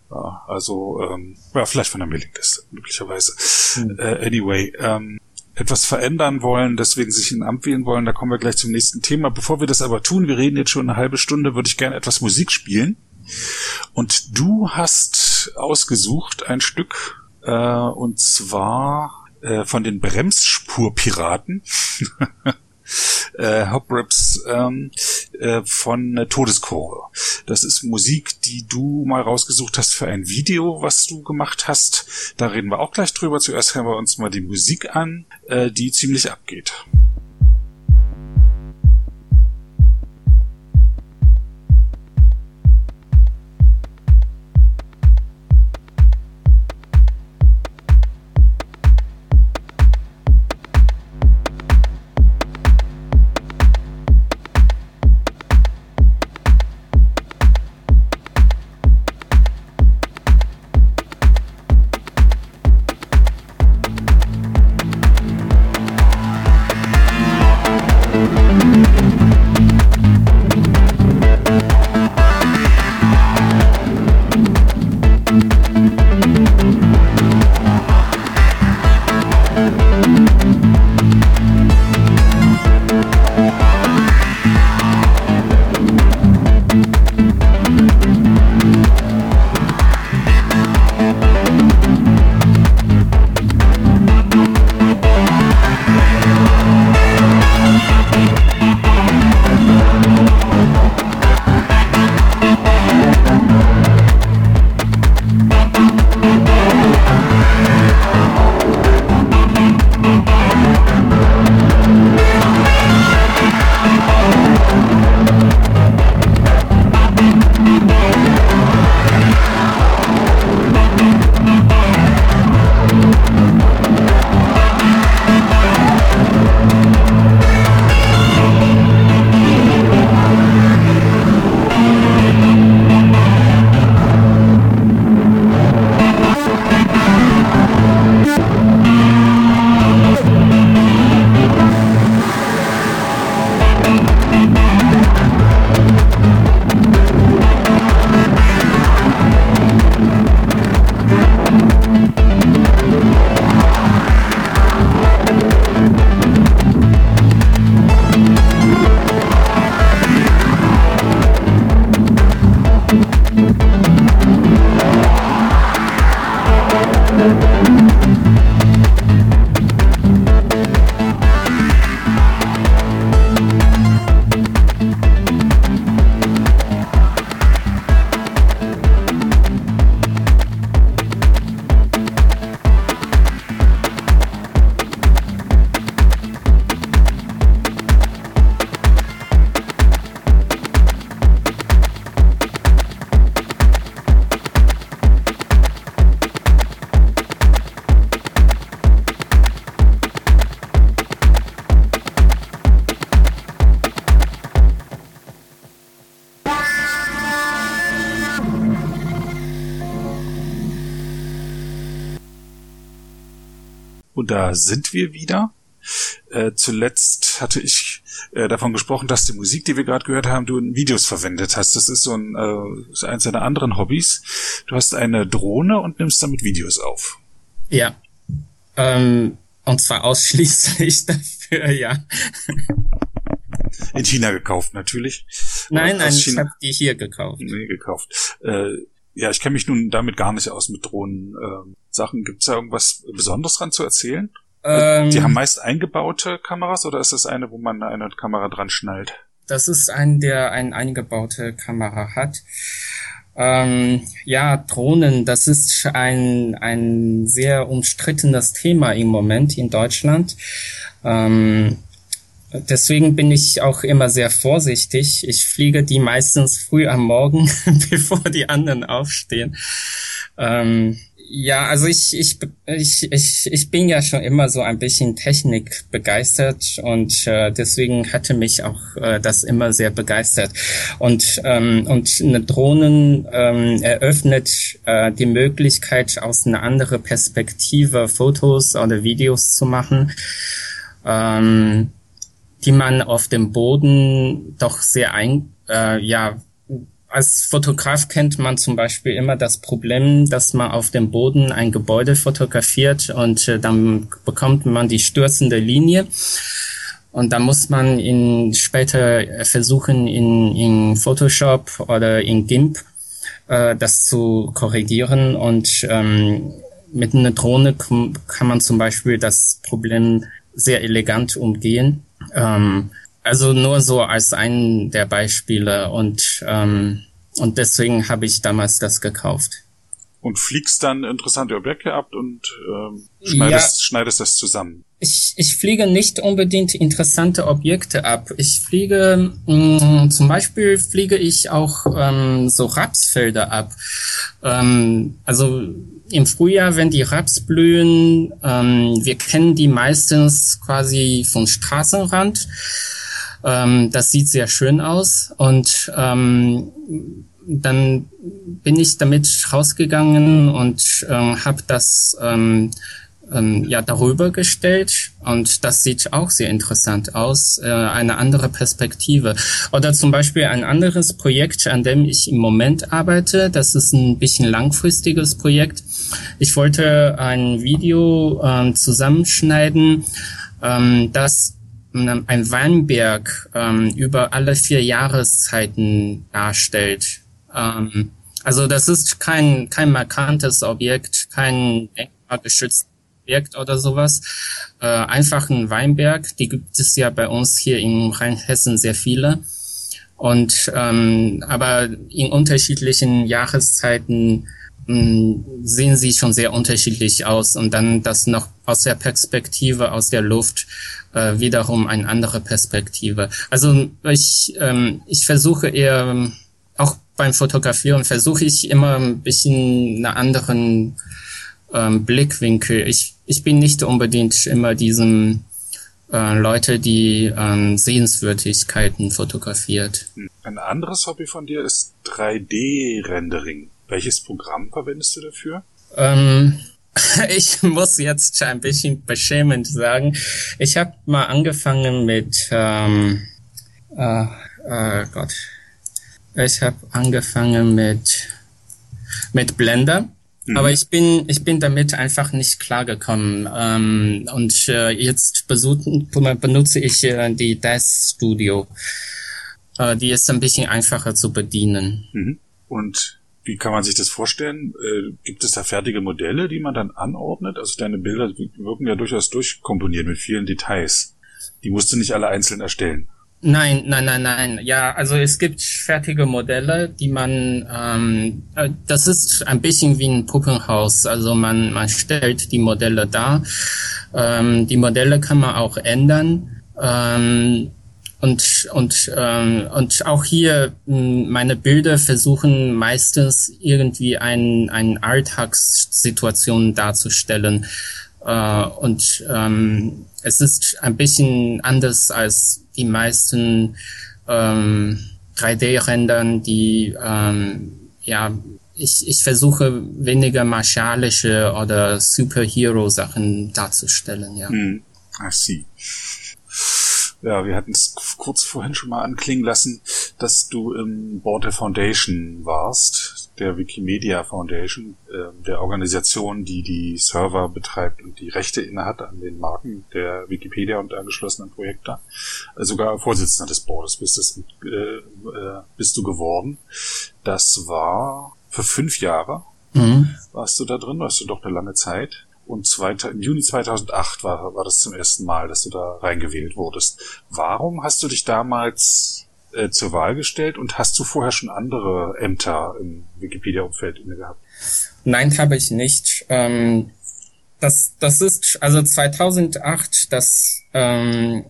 Speaker 1: Ja, also, ähm, ja, vielleicht von der Mailingliste, möglicherweise. Hm. Äh, anyway, ähm, etwas verändern wollen, deswegen sich ein Amt wählen wollen, da kommen wir gleich zum nächsten Thema. Bevor wir das aber tun, wir reden jetzt schon eine halbe Stunde, würde ich gerne etwas Musik spielen. Und du hast ausgesucht ein Stück, äh, und zwar äh, von den Bremsspurpiraten. äh, Hop Rips ähm, äh, von äh, Todeskurve. Das ist Musik, die du mal rausgesucht hast für ein Video, was du gemacht hast. Da reden wir auch gleich drüber. Zuerst hören wir uns mal die Musik an, äh, die ziemlich abgeht. Da sind wir wieder. Äh, zuletzt hatte ich äh, davon gesprochen, dass die Musik, die wir gerade gehört haben, du in Videos verwendet hast. Das ist so ein, äh, ist eins deiner anderen Hobbys. Du hast eine Drohne und nimmst damit Videos auf.
Speaker 2: Ja. Ähm, und zwar ausschließlich dafür, ja.
Speaker 1: In China gekauft, natürlich.
Speaker 2: Nein, nein, ich habe die hier gekauft.
Speaker 1: Nee, gekauft. Äh, ja, ich kenne mich nun damit gar nicht aus mit Drohnen. Ähm, Sachen. Gibt es da irgendwas Besonderes dran zu erzählen? Ähm, die haben meist eingebaute Kameras oder ist das eine, wo man eine Kamera dran schnallt?
Speaker 2: Das ist ein, der eine eingebaute Kamera hat. Ähm, ja, Drohnen, das ist ein, ein sehr umstrittenes Thema im Moment in Deutschland. Ähm, deswegen bin ich auch immer sehr vorsichtig. Ich fliege die meistens früh am Morgen, bevor die anderen aufstehen. Ähm, Ja, also ich, ich, ich, ich, ich bin ja schon immer so ein bisschen Technik begeistert und äh, deswegen hatte mich auch äh, das immer sehr begeistert. Und, ähm, und eine Drohnen ähm, eröffnet äh, die Möglichkeit, aus einer anderen Perspektive Fotos oder Videos zu machen, ähm, die man auf dem Boden doch sehr ein, äh, ja, als Fotograf kennt man zum Beispiel immer das Problem, dass man auf dem Boden ein Gebäude fotografiert und äh, dann bekommt man die stürzende Linie. Und da muss man in später versuchen, in, in Photoshop oder in GIMP äh, das zu korrigieren. Und ähm, mit einer Drohne kann man zum Beispiel das Problem sehr elegant umgehen. Ähm, also nur so als ein der Beispiele und ähm, und deswegen habe ich damals das gekauft.
Speaker 1: Und fliegst dann interessante Objekte ab und ähm, schneidest, ja. schneidest das zusammen.
Speaker 2: Ich, ich fliege nicht unbedingt interessante Objekte ab. Ich fliege, mh, mm, zum Beispiel fliege ich auch ähm, so Rapsfelder ab. Ähm, also im Frühjahr, wenn die Raps blühen, ähm, wir kennen die meistens quasi vom Straßenrand. Ähm, das sieht sehr schön aus und ähm, dann bin ich damit rausgegangen und ähm, habe das ähm, ähm, ja darüber gestellt und das sieht auch sehr interessant aus, äh, eine andere Perspektive. Oder zum Beispiel ein anderes Projekt, an dem ich im Moment arbeite, das ist ein bisschen langfristiges Projekt. Ich wollte ein Video ähm, zusammenschneiden, ähm, das ein Weinberg ähm, über alle vier Jahreszeiten darstellt. Ähm, also das ist kein, kein markantes Objekt, kein denkmalgeschütztes Objekt oder sowas. Äh, einfach ein Weinberg, die gibt es ja bei uns hier in Rheinhessen sehr viele. Und ähm, aber in unterschiedlichen Jahreszeiten sehen sie schon sehr unterschiedlich aus und dann das noch aus der Perspektive aus der Luft äh, wiederum eine andere Perspektive. Also ich, ähm, ich versuche eher, auch beim Fotografieren versuche ich immer ein bisschen einen anderen ähm, Blickwinkel. Ich, ich bin nicht unbedingt immer diesen äh, Leute, die ähm, Sehenswürdigkeiten fotografiert.
Speaker 1: Ein anderes Hobby von dir ist 3D-Rendering. Welches Programm verwendest du dafür?
Speaker 2: Ähm, ich muss jetzt ein bisschen beschämend sagen. Ich habe mal angefangen mit, ähm, äh, äh Gott, ich habe angefangen mit mit Blender. Mhm. Aber ich bin ich bin damit einfach nicht klargekommen ähm, und äh, jetzt benutze ich äh, die Death Studio. Äh, die ist ein bisschen einfacher zu bedienen.
Speaker 1: Mhm. Und wie kann man sich das vorstellen? Äh, gibt es da fertige Modelle, die man dann anordnet? Also deine Bilder wirken ja durchaus durchkomponiert mit vielen Details. Die musst du nicht alle einzeln erstellen.
Speaker 2: Nein, nein, nein, nein. Ja, also es gibt fertige Modelle, die man, ähm, äh, das ist ein bisschen wie ein Puppenhaus. Also man, man stellt die Modelle dar. Ähm, die Modelle kann man auch ändern. Ähm, und, und, ähm, und auch hier meine Bilder versuchen meistens irgendwie ein, ein Alltagssituation darzustellen. Äh, und ähm, es ist ein bisschen anders als die meisten ähm, 3D-Rendern, die ähm, ja ich, ich versuche weniger martialische oder Superhero-Sachen darzustellen, ja.
Speaker 1: Hm, I see. Ja, wir hatten es kurz vorhin schon mal anklingen lassen, dass du im Board der Foundation warst, der Wikimedia Foundation, äh, der Organisation, die die Server betreibt und die Rechte innehat an den Marken der Wikipedia und angeschlossenen Projekte. Also sogar Vorsitzender des Boards bist, es, äh, äh, bist du geworden. Das war für fünf Jahre. Mhm. Warst du da drin? Warst du doch eine lange Zeit. Und zweiter, im Juni 2008 war, war das zum ersten Mal, dass du da reingewählt wurdest. Warum hast du dich damals äh, zur Wahl gestellt und hast du vorher schon andere Ämter im Wikipedia-Umfeld inne gehabt?
Speaker 2: Nein, habe ich nicht. Ähm, das, das ist, also 2008, das, ähm,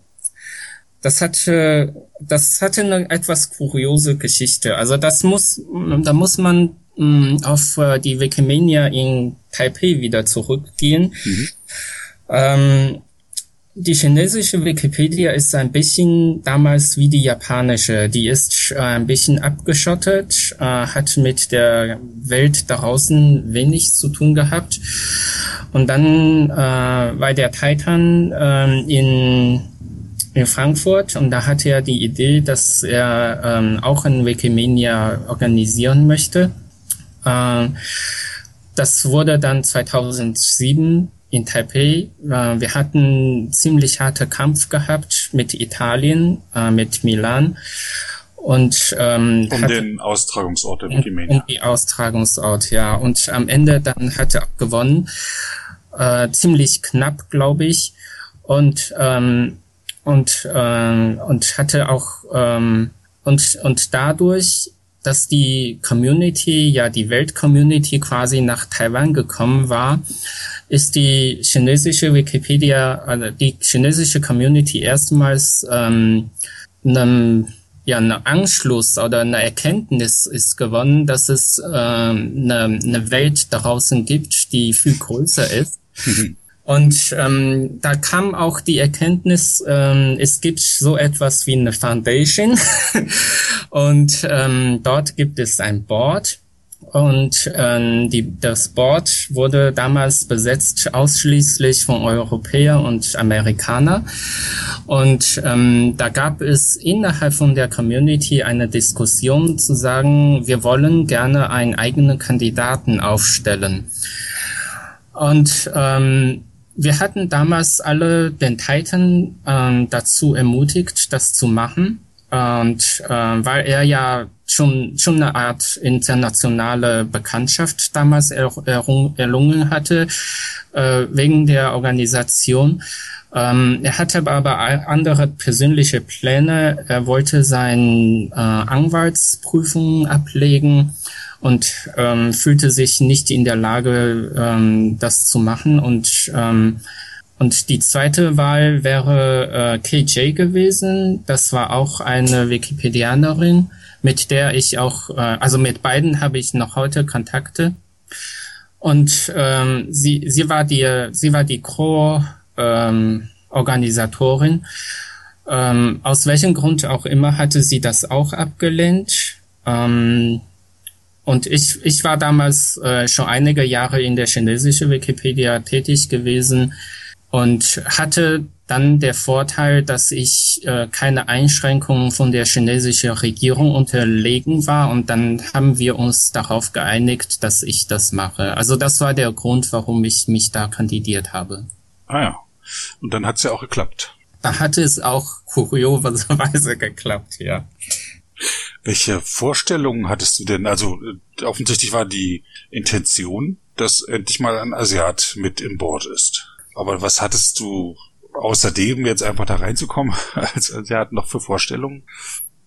Speaker 2: das hatte, das hatte eine etwas kuriose Geschichte. Also das muss, da muss man mh, auf äh, die Wikimedia in Taipei wieder zurückgehen. Mhm. Ähm, die chinesische Wikipedia ist ein bisschen damals wie die japanische. Die ist äh, ein bisschen abgeschottet, äh, hat mit der Welt draußen wenig zu tun gehabt. Und dann äh, war der Titan äh, in, in Frankfurt und da hatte er die Idee, dass er ähm, auch ein Wikimedia organisieren möchte. Äh, das wurde dann 2007 in Taipei. Äh, wir hatten ziemlich harte Kampf gehabt mit Italien, äh, mit Milan. Und,
Speaker 1: ähm, um den Austragungsort der Wikimedia.
Speaker 2: Um die Austragungsort, ja. Und am Ende dann hat er gewonnen. Äh, ziemlich knapp, glaube ich. Und, ähm, und, ähm, und hatte auch, ähm, und, und dadurch dass die Community, ja die Weltcommunity quasi nach Taiwan gekommen war, ist die chinesische Wikipedia, also die chinesische Community erstmals ähm, einem ja, ein Anschluss oder eine Erkenntnis ist gewonnen, dass es ähm, eine, eine Welt draußen gibt, die viel größer ist. Und ähm, da kam auch die Erkenntnis, ähm, es gibt so etwas wie eine Foundation und ähm, dort gibt es ein Board und ähm, die, das Board wurde damals besetzt ausschließlich von Europäer und Amerikaner. Und ähm, da gab es innerhalb von der Community eine Diskussion zu sagen, wir wollen gerne einen eigenen Kandidaten aufstellen. Und ähm, wir hatten damals alle den Titan ähm, dazu ermutigt, das zu machen. Und äh, weil er ja schon, schon eine Art internationale Bekanntschaft damals er, erlungen hatte, äh, wegen der Organisation. Ähm, er hatte aber andere persönliche Pläne. Er wollte seine äh, Anwaltsprüfung ablegen und ähm, fühlte sich nicht in der Lage, ähm, das zu machen. Und, ähm, und die zweite Wahl wäre äh, KJ gewesen. Das war auch eine Wikipedianerin, mit der ich auch, äh, also mit beiden habe ich noch heute Kontakte. Und ähm, sie, sie war die, sie war die Core-Organisatorin. Ähm, aus welchem Grund auch immer hatte sie das auch abgelehnt. Ähm, und ich, ich war damals äh, schon einige Jahre in der chinesischen Wikipedia tätig gewesen und hatte dann der Vorteil, dass ich äh, keine Einschränkungen von der chinesischen Regierung unterlegen war und dann haben wir uns darauf geeinigt, dass ich das mache. Also das war der Grund, warum ich mich da kandidiert habe.
Speaker 1: Ah ja. Und dann hat's ja auch geklappt.
Speaker 2: Da hatte es auch kurioserweise geklappt, ja.
Speaker 1: Welche Vorstellungen hattest du denn? Also äh, offensichtlich war die Intention, dass endlich mal ein Asiat mit im Board ist. Aber was hattest du außerdem jetzt einfach da reinzukommen als Asiat noch für Vorstellungen?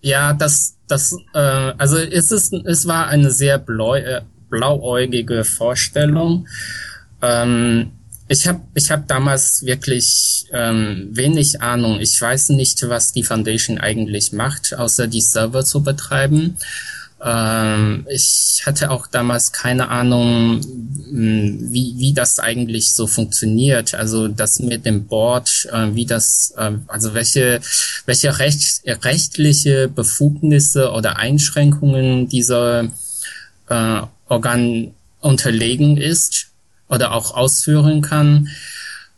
Speaker 2: Ja, das, das, äh, also es ist, es war eine sehr blau, äh, blauäugige Vorstellung. Ähm, ich habe ich hab damals wirklich ähm, wenig Ahnung. Ich weiß nicht, was die Foundation eigentlich macht, außer die Server zu betreiben. Ähm, ich hatte auch damals keine Ahnung, hm, wie, wie das eigentlich so funktioniert. Also das mit dem Board, äh, wie das, äh, also welche, welche recht, rechtliche Befugnisse oder Einschränkungen dieser äh, Organ unterlegen ist oder auch ausführen kann.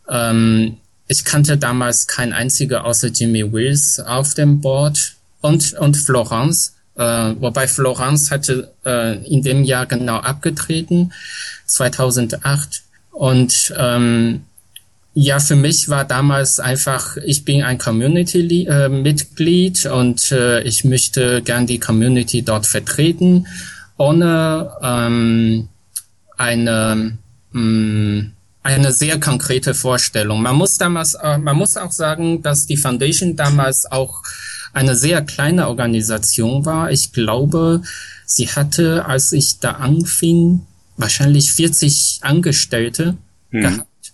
Speaker 2: Ähm, ich kannte damals kein einziger außer Jimmy Wills auf dem Board und, und Florence. Äh, wobei Florence hatte äh, in dem Jahr genau abgetreten, 2008. Und ähm, ja, für mich war damals einfach, ich bin ein Community-Mitglied äh, und äh, ich möchte gern die Community dort vertreten, ohne ähm, eine mh, eine sehr konkrete Vorstellung. Man muss damals, äh, man muss auch sagen, dass die Foundation damals auch eine sehr kleine Organisation war. Ich glaube, sie hatte, als ich da anfing, wahrscheinlich 40 Angestellte mhm. gehabt.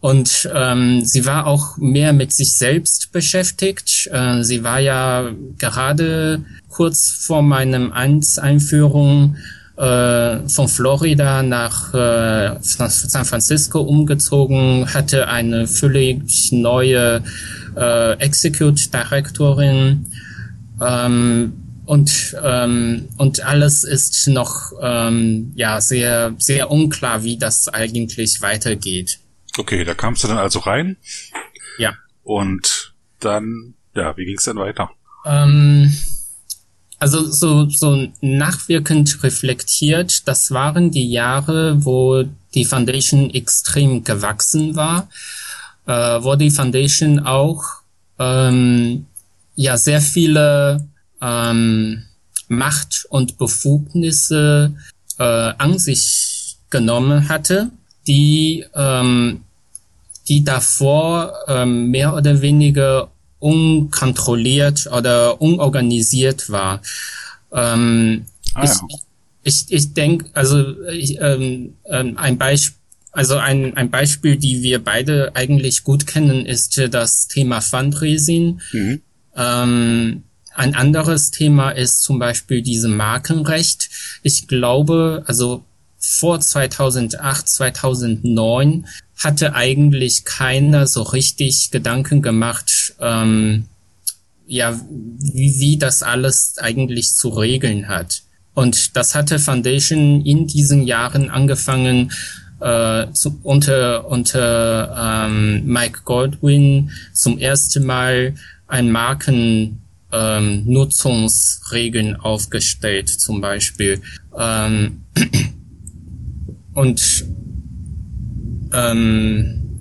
Speaker 2: Und ähm, sie war auch mehr mit sich selbst beschäftigt. Äh, sie war ja gerade kurz vor meinem Einführung äh, von Florida nach äh, San Francisco umgezogen, hatte eine völlig neue äh, Execute Directorin ähm, und ähm, und alles ist noch ähm, ja sehr sehr unklar, wie das eigentlich weitergeht.
Speaker 1: Okay, da kamst du dann also rein.
Speaker 2: Ja.
Speaker 1: Und dann, ja, wie ging es dann weiter?
Speaker 2: Ähm, also so, so nachwirkend reflektiert, das waren die Jahre, wo die Foundation extrem gewachsen war, äh, wo die Foundation auch ähm, ja sehr viele ähm, Macht und Befugnisse äh, an sich genommen hatte, die ähm, die davor ähm, mehr oder weniger unkontrolliert oder unorganisiert war. Ähm, ah, ja. Ich, ich, ich denke, also ich, ähm, ähm, ein Beispiel, also ein, ein Beispiel, die wir beide eigentlich gut kennen, ist das Thema Fundraising. Mhm. Ähm, ein anderes Thema ist zum Beispiel diese Markenrecht. Ich glaube, also vor 2008, 2009 hatte eigentlich keiner so richtig Gedanken gemacht, ähm, ja, wie, wie das alles eigentlich zu regeln hat. Und das hatte Foundation in diesen Jahren angefangen, äh, zu, unter, unter ähm, Mike Goldwyn zum ersten Mal ein Marken ähm, aufgestellt, zum Beispiel. Ähm, und ähm,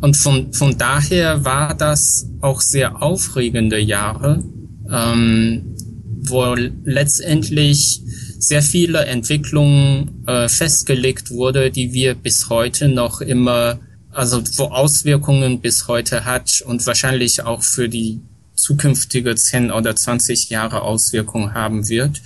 Speaker 2: und von, von daher war das auch sehr aufregende Jahre, ähm, wo letztendlich sehr viele Entwicklungen äh, festgelegt wurde, die wir bis heute noch immer, also wo Auswirkungen bis heute hat und wahrscheinlich auch für die zukünftige 10 oder 20 Jahre Auswirkungen haben wird.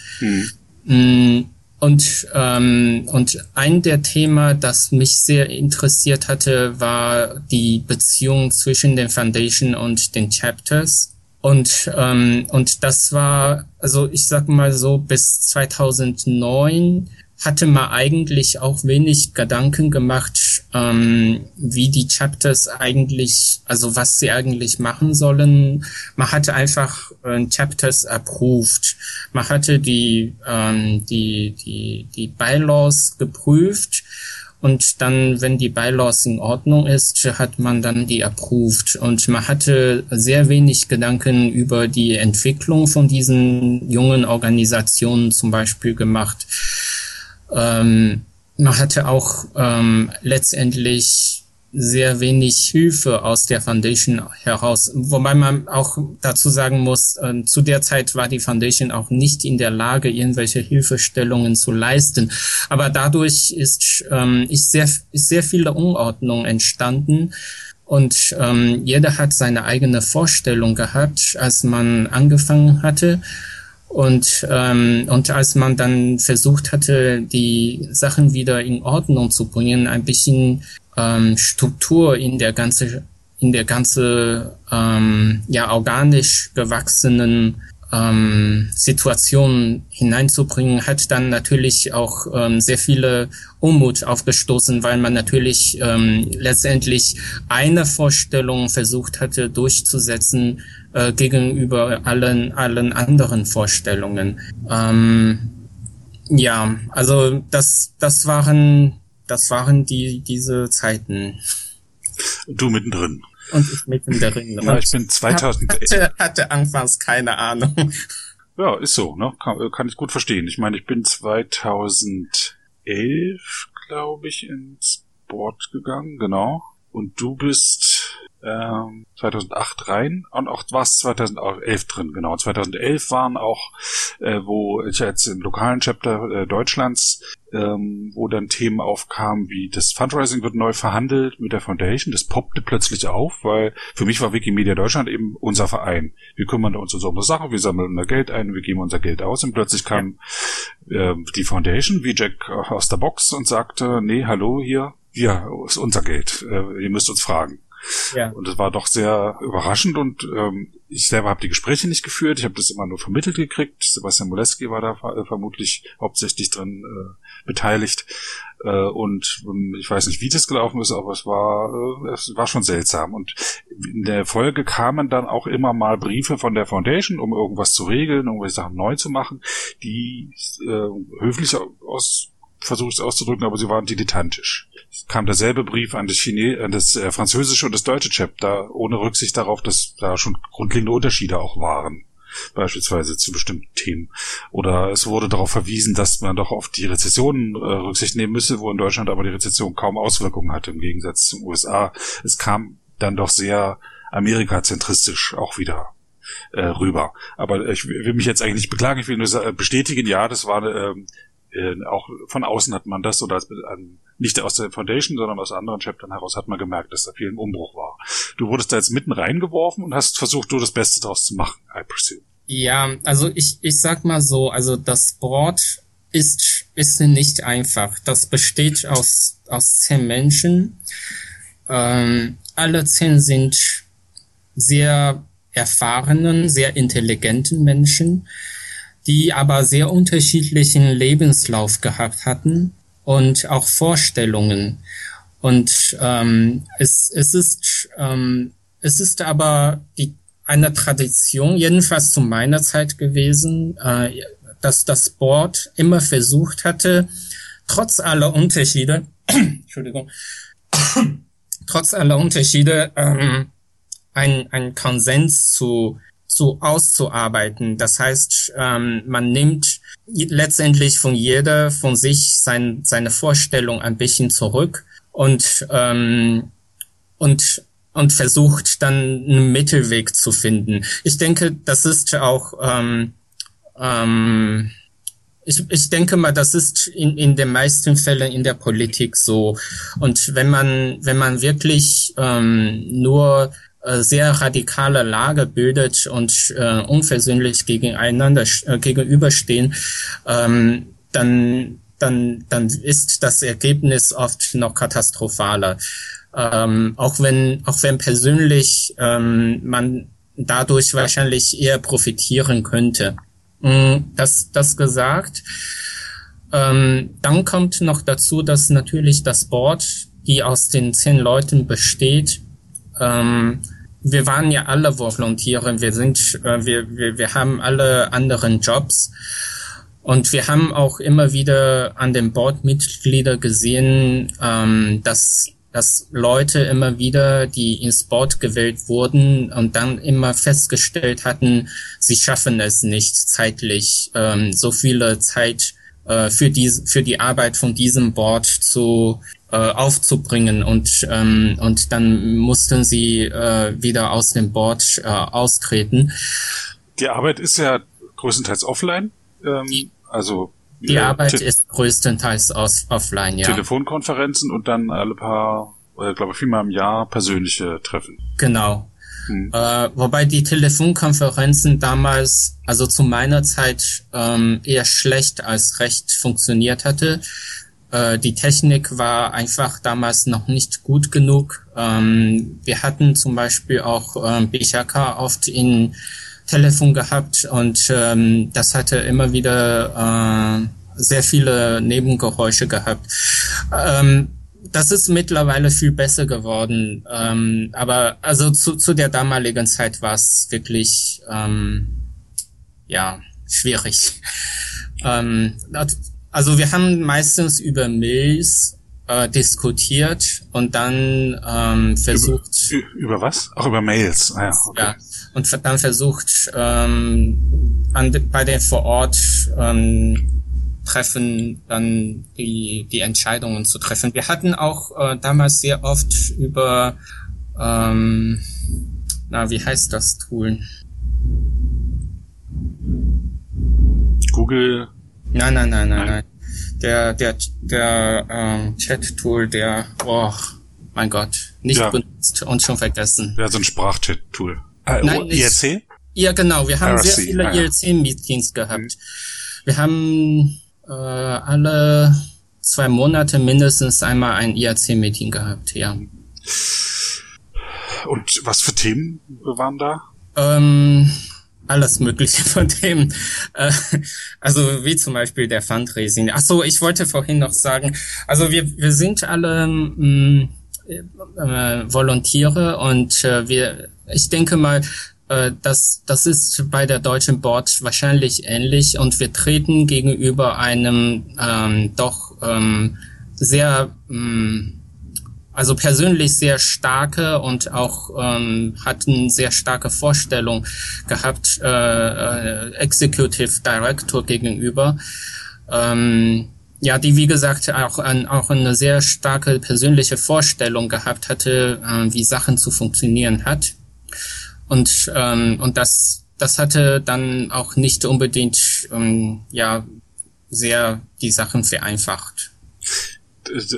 Speaker 2: Mhm. Und, ähm, und ein der Themen, das mich sehr interessiert hatte, war die Beziehung zwischen den Foundation und den Chapters. Und, ähm, und das war, also ich sag mal so, bis 2009 hatte man eigentlich auch wenig Gedanken gemacht, ähm, wie die Chapters eigentlich, also was sie eigentlich machen sollen. Man hatte einfach äh, Chapters approved. Man hatte die, ähm, die, die, die Bylaws geprüft und dann, wenn die Bylaws in Ordnung ist, hat man dann die approved. Und man hatte sehr wenig Gedanken über die Entwicklung von diesen jungen Organisationen zum Beispiel gemacht. Ähm, man hatte auch ähm, letztendlich sehr wenig Hilfe aus der Foundation heraus. Wobei man auch dazu sagen muss, äh, zu der Zeit war die Foundation auch nicht in der Lage, irgendwelche Hilfestellungen zu leisten. Aber dadurch ist, ähm, ist, sehr, ist sehr viele Unordnung entstanden. Und ähm, jeder hat seine eigene Vorstellung gehabt, als man angefangen hatte. Und, ähm, und als man dann versucht hatte, die Sachen wieder in Ordnung zu bringen, ein bisschen ähm, Struktur in der ganze in der ganze ähm, ja organisch gewachsenen ähm, Situation hineinzubringen, hat dann natürlich auch ähm, sehr viele Unmut aufgestoßen, weil man natürlich ähm, letztendlich eine Vorstellung versucht hatte durchzusetzen äh, gegenüber allen allen anderen Vorstellungen. Ähm, ja, also das das waren das waren die diese Zeiten.
Speaker 1: Du mittendrin.
Speaker 2: Und ich mittendrin.
Speaker 1: Ja, ich bin 2000.
Speaker 2: Hatte, hatte anfangs keine Ahnung.
Speaker 1: Ja, ist so, ne? Kann, kann ich gut verstehen. Ich meine, ich bin 2011, glaube ich, ins Board gegangen, genau. Und du bist ähm, 2008 rein und auch war es 2011 drin, genau. 2011 waren auch, äh, wo ich jetzt im lokalen Chapter äh, Deutschlands, ähm, wo dann Themen aufkamen wie das Fundraising wird neu verhandelt mit der Foundation. Das poppte plötzlich auf, weil für mich war Wikimedia Deutschland eben unser Verein. Wir kümmern uns um so eine Sache, wir sammeln unser Geld ein, wir geben unser Geld aus und plötzlich kam äh, die Foundation wie Jack aus der Box und sagte, nee, hallo hier, ja, ist unser Geld, äh, ihr müsst uns fragen. Ja. Und es war doch sehr überraschend und ähm, ich selber habe die Gespräche nicht geführt, ich habe das immer nur vermittelt gekriegt. Sebastian Moleski war da äh, vermutlich hauptsächlich dran äh, beteiligt. Äh, und ähm, ich weiß nicht, wie das gelaufen ist, aber es war, äh, es war schon seltsam. Und in der Folge kamen dann auch immer mal Briefe von der Foundation, um irgendwas zu regeln, irgendwelche Sachen neu zu machen, die äh, höflich aus versuche es auszudrücken, aber sie waren dilettantisch. Es kam derselbe Brief an das, Chine an das äh, französische und das deutsche Chapter, ohne Rücksicht darauf, dass da schon grundlegende Unterschiede auch waren beispielsweise zu bestimmten Themen. Oder es wurde darauf verwiesen, dass man doch auf die Rezession äh, Rücksicht nehmen müsse, wo in Deutschland aber die Rezession kaum Auswirkungen hatte im Gegensatz zum USA. Es kam dann doch sehr amerikazentristisch auch wieder äh, rüber. Aber ich will mich jetzt eigentlich nicht beklagen, ich will nur bestätigen, ja, das war ähm, äh, auch von außen hat man das oder ähm, nicht aus der Foundation, sondern aus anderen Chaptern heraus hat man gemerkt, dass da viel im Umbruch war. Du wurdest da jetzt mitten reingeworfen und hast versucht, du das Beste daraus zu machen, I presume.
Speaker 2: Ja, also ich, ich sag mal so, also das Board ist, ist nicht einfach. Das besteht aus, aus zehn Menschen. Ähm, alle zehn sind sehr erfahrenen, sehr intelligenten Menschen die aber sehr unterschiedlichen Lebenslauf gehabt hatten und auch Vorstellungen. Und ähm, es, es ist ähm, es ist aber die, eine Tradition, jedenfalls zu meiner Zeit gewesen, äh, dass das Board immer versucht hatte, trotz aller Unterschiede, Entschuldigung, trotz aller Unterschiede ähm, ein, ein Konsens zu zu auszuarbeiten. Das heißt, ähm, man nimmt letztendlich von jeder von sich sein, seine Vorstellung ein bisschen zurück und ähm, und und versucht dann einen Mittelweg zu finden. Ich denke, das ist auch ähm, ähm, ich, ich denke mal, das ist in, in den meisten Fällen in der Politik so. Und wenn man, wenn man wirklich ähm, nur sehr radikale Lage bildet und äh, unversöhnlich gegeneinander äh, gegenüberstehen, ähm, dann dann dann ist das Ergebnis oft noch katastrophaler. Ähm, auch wenn auch wenn persönlich ähm, man dadurch wahrscheinlich eher profitieren könnte. Mm, das das gesagt. Ähm, dann kommt noch dazu, dass natürlich das Board, die aus den zehn Leuten besteht, ähm, wir waren ja alle Volontiere, wir sind, äh, wir, wir, wir haben alle anderen Jobs. Und wir haben auch immer wieder an den Boardmitglieder gesehen, ähm, dass, dass Leute immer wieder, die ins Board gewählt wurden und dann immer festgestellt hatten, sie schaffen es nicht zeitlich, ähm, so viele Zeit äh, für, die, für die Arbeit von diesem Board zu äh, aufzubringen und ähm, und dann mussten sie äh, wieder aus dem Board äh, austreten.
Speaker 1: Die Arbeit ist ja größtenteils offline, ähm, die, also
Speaker 2: die Arbeit ist größtenteils aus, offline, ja.
Speaker 1: Telefonkonferenzen und dann alle paar, äh, glaube viermal im Jahr persönliche Treffen.
Speaker 2: Genau. Hm. Äh, wobei die Telefonkonferenzen damals, also zu meiner Zeit, ähm, eher schlecht als recht funktioniert hatte. Äh, die Technik war einfach damals noch nicht gut genug. Ähm, wir hatten zum Beispiel auch äh, BHK oft in Telefon gehabt und ähm, das hatte immer wieder äh, sehr viele Nebengeräusche gehabt. Ähm, das ist mittlerweile viel besser geworden. Ähm, aber also zu, zu der damaligen Zeit war es wirklich ähm, ja schwierig. Ähm, also wir haben meistens über Mails äh, diskutiert und dann ähm, versucht.
Speaker 1: Über, über was? Auch über Mails. Ah, ja, okay. ja.
Speaker 2: Und dann versucht ähm, an, bei den vor Ort ähm, Treffen dann die, die Entscheidungen zu treffen. Wir hatten auch äh, damals sehr oft über ähm, na, wie heißt das Tool?
Speaker 1: Google
Speaker 2: Nein, nein, nein, nein, nein. Der, der, der ähm, Chat-Tool, der, oh, mein Gott, nicht ja. benutzt und schon vergessen.
Speaker 1: Ja, so ein Sprachchat-Tool. Äh, nein, IRC?
Speaker 2: Ja, genau. Wir haben RC. sehr viele ah, ja. IRC-Meetings gehabt. Mhm. Wir haben äh, alle zwei Monate mindestens einmal ein IRC-Meeting gehabt, ja.
Speaker 1: Und was für Themen waren da?
Speaker 2: Ähm, alles Mögliche von dem. Äh, also wie zum Beispiel der Fundraising. Ach so, ich wollte vorhin noch sagen, also wir, wir sind alle mh, mm, äh, Volontiere und äh, wir, ich denke mal, äh, das, das ist bei der Deutschen Board wahrscheinlich ähnlich und wir treten gegenüber einem ähm, doch ähm, sehr ähm, also persönlich sehr starke und auch ähm, hatten sehr starke Vorstellung gehabt äh, äh, Executive Director gegenüber. Ähm, ja, die wie gesagt auch, ein, auch eine sehr starke persönliche Vorstellung gehabt hatte, äh, wie Sachen zu funktionieren hat. Und, ähm, und das, das hatte dann auch nicht unbedingt ähm, ja, sehr die Sachen vereinfacht.
Speaker 1: Das,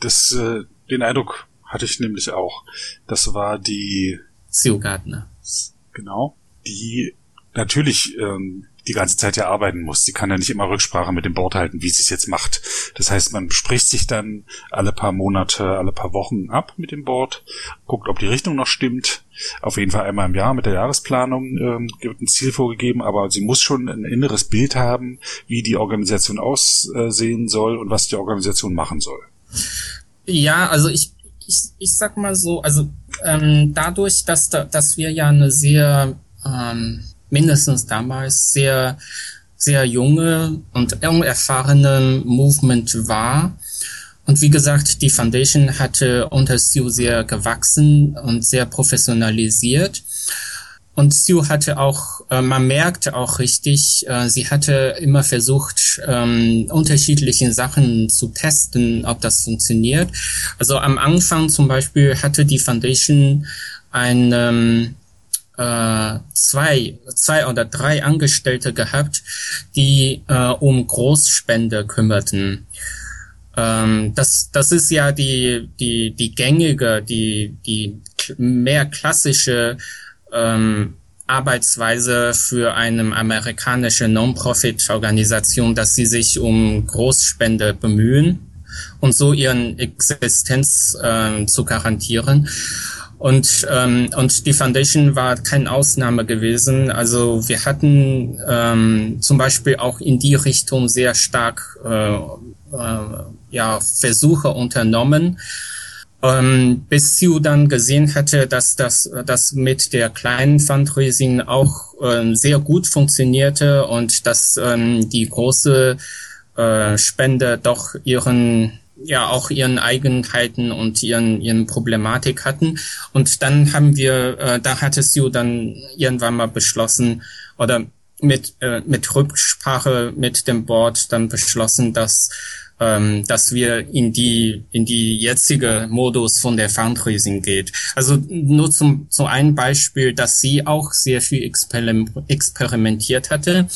Speaker 1: das, äh, den Eindruck hatte ich nämlich auch. Das war die
Speaker 2: Sue Gardner.
Speaker 1: Genau. Die natürlich ähm, die ganze Zeit ja arbeiten muss. Sie kann ja nicht immer Rücksprache mit dem Board halten, wie sie es jetzt macht. Das heißt, man spricht sich dann alle paar Monate, alle paar Wochen ab mit dem Board, guckt, ob die Richtung noch stimmt. Auf jeden Fall einmal im Jahr mit der Jahresplanung ähm, wird ein Ziel vorgegeben, aber sie muss schon ein inneres Bild haben, wie die Organisation aussehen soll und was die Organisation machen soll.
Speaker 2: Ja, also ich, ich, ich sag mal so, also ähm, dadurch, dass, da, dass wir ja eine sehr ähm, mindestens damals sehr, sehr junge und unerfahrene Movement war. Und wie gesagt, die Foundation hatte unter Sue sehr gewachsen und sehr professionalisiert. Und Sue hatte auch, äh, man merkte auch richtig, äh, sie hatte immer versucht, ähm, unterschiedliche Sachen zu testen, ob das funktioniert. Also am Anfang zum Beispiel hatte die Foundation ein ähm, äh, zwei, zwei oder drei Angestellte gehabt, die äh, um Großspende kümmerten. Ähm, das, das ist ja die, die, die gängige, die, die mehr klassische ähm, Arbeitsweise für eine amerikanische Non-Profit-Organisation, dass sie sich um Großspende bemühen und so ihren Existenz äh, zu garantieren. Und, ähm, und die Foundation war keine Ausnahme gewesen. Also wir hatten ähm, zum Beispiel auch in die Richtung sehr stark äh, äh, ja, Versuche unternommen. Ähm, bis Sue dann gesehen hatte, dass das, das mit der kleinen Fundraising auch ähm, sehr gut funktionierte und dass ähm, die große äh, Spende doch ihren ja auch ihren Eigenheiten und ihren ihren Problematik hatten. Und dann haben wir äh, da hatte Sue dann irgendwann mal beschlossen oder mit äh, mit Rücksprache mit dem Board dann beschlossen, dass ähm, dass wir in die in die jetzige Modus von der Fundraising geht. Also nur zum zum einen Beispiel, dass sie auch sehr viel experimentiert hatte.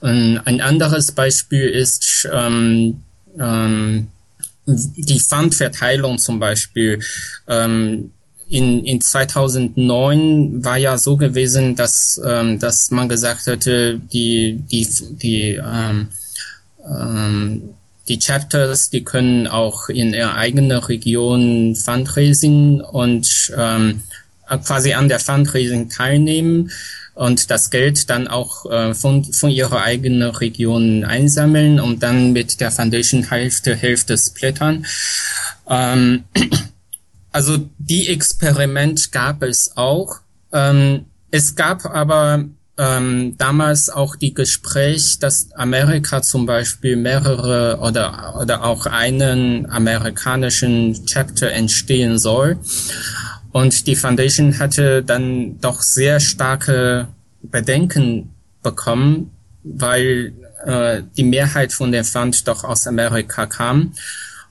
Speaker 2: ein anderes Beispiel ist ähm, ähm, die Fundverteilung zum Beispiel. Ähm, in, in 2009 war ja so gewesen, dass, ähm, dass man gesagt hatte, die, die, die, ähm, ähm, die Chapters, die können auch in ihrer eigenen Region Fundraising und ähm, quasi an der Fundraising teilnehmen und das Geld dann auch äh, von, von ihrer eigenen Region einsammeln und dann mit der Foundation Hälfte Hälfte splittern. Ähm, also die Experiment gab es auch. Ähm, es gab aber ähm, damals auch die Gespräch, dass Amerika zum Beispiel mehrere oder, oder auch einen amerikanischen Chapter entstehen soll. Und die Foundation hatte dann doch sehr starke Bedenken bekommen, weil äh, die Mehrheit von der Fund doch aus Amerika kam.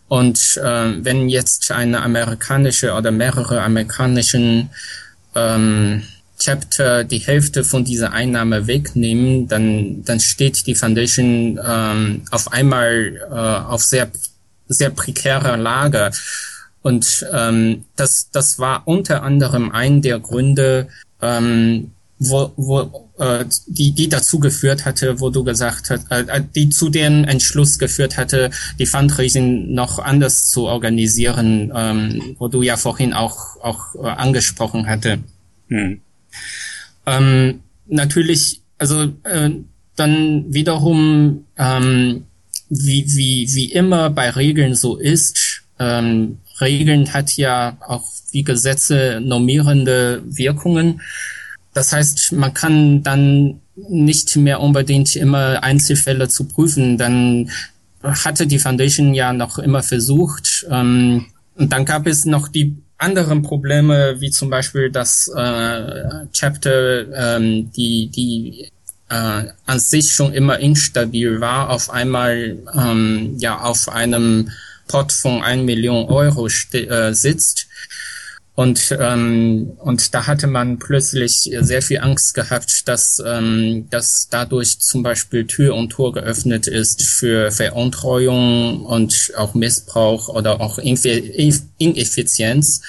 Speaker 2: Und äh, wenn jetzt eine amerikanische oder mehrere amerikanischen ähm, Chapter die Hälfte von dieser Einnahme wegnehmen, dann, dann steht die Foundation ähm, auf einmal äh, auf sehr, sehr prekärer Lage. Und ähm, das, das war unter anderem ein der Gründe, ähm, wo, wo äh, die, die dazu geführt hatte, wo du gesagt hast, äh, äh, die zu dem Entschluss geführt hatte, die Fundraising noch anders zu organisieren, ähm, wo du ja vorhin auch, auch äh, angesprochen hatte. Hm. Ähm, natürlich, also äh, dann wiederum, ähm, wie, wie, wie immer bei Regeln so ist, ähm, Regeln hat ja auch wie Gesetze normierende Wirkungen. Das heißt, man kann dann nicht mehr unbedingt immer Einzelfälle zu prüfen. Dann hatte die Foundation ja noch immer versucht. Ähm, und dann gab es noch die anderen Probleme, wie zum Beispiel das äh, Chapter, ähm, die, die äh, an sich schon immer instabil war, auf einmal ähm, ja auf einem Pot von 1 Million Euro äh, sitzt. Und, ähm, und da hatte man plötzlich sehr viel Angst gehabt, dass, ähm, dass dadurch zum Beispiel Tür und Tor geöffnet ist für Veruntreuung und auch Missbrauch oder auch Ineffizienz.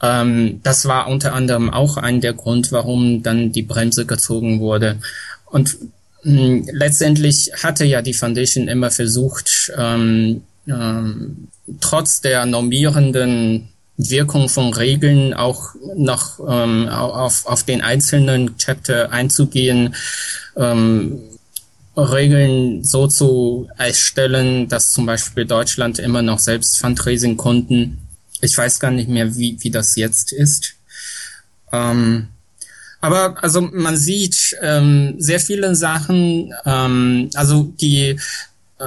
Speaker 2: Ähm, das war unter anderem auch ein der Grund, warum dann die Bremse gezogen wurde. Und mh, hm, letztendlich hatte ja die Foundation immer versucht, ähm, ähm, trotz der normierenden Wirkung von Regeln auch noch ähm, auf, auf den einzelnen Chapter einzugehen, ähm, Regeln so zu erstellen, dass zum Beispiel Deutschland immer noch selbst Fundraising-Kunden. Ich weiß gar nicht mehr, wie, wie das jetzt ist. Ähm, aber also man sieht ähm, sehr viele Sachen, ähm, also die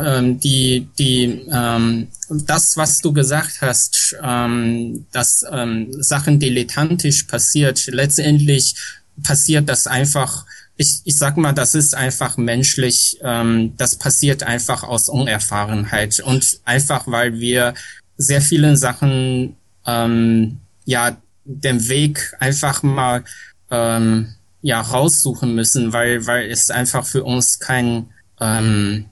Speaker 2: ähm, die, die, ähm, das, was du gesagt hast, ähm, dass ähm, Sachen dilettantisch passiert, letztendlich passiert das einfach, ich, ich sag mal, das ist einfach menschlich, ähm, das passiert einfach aus Unerfahrenheit und einfach, weil wir sehr vielen Sachen, ähm, ja, den Weg einfach mal, ähm, ja, raussuchen müssen, weil, weil es einfach für uns kein, ähm,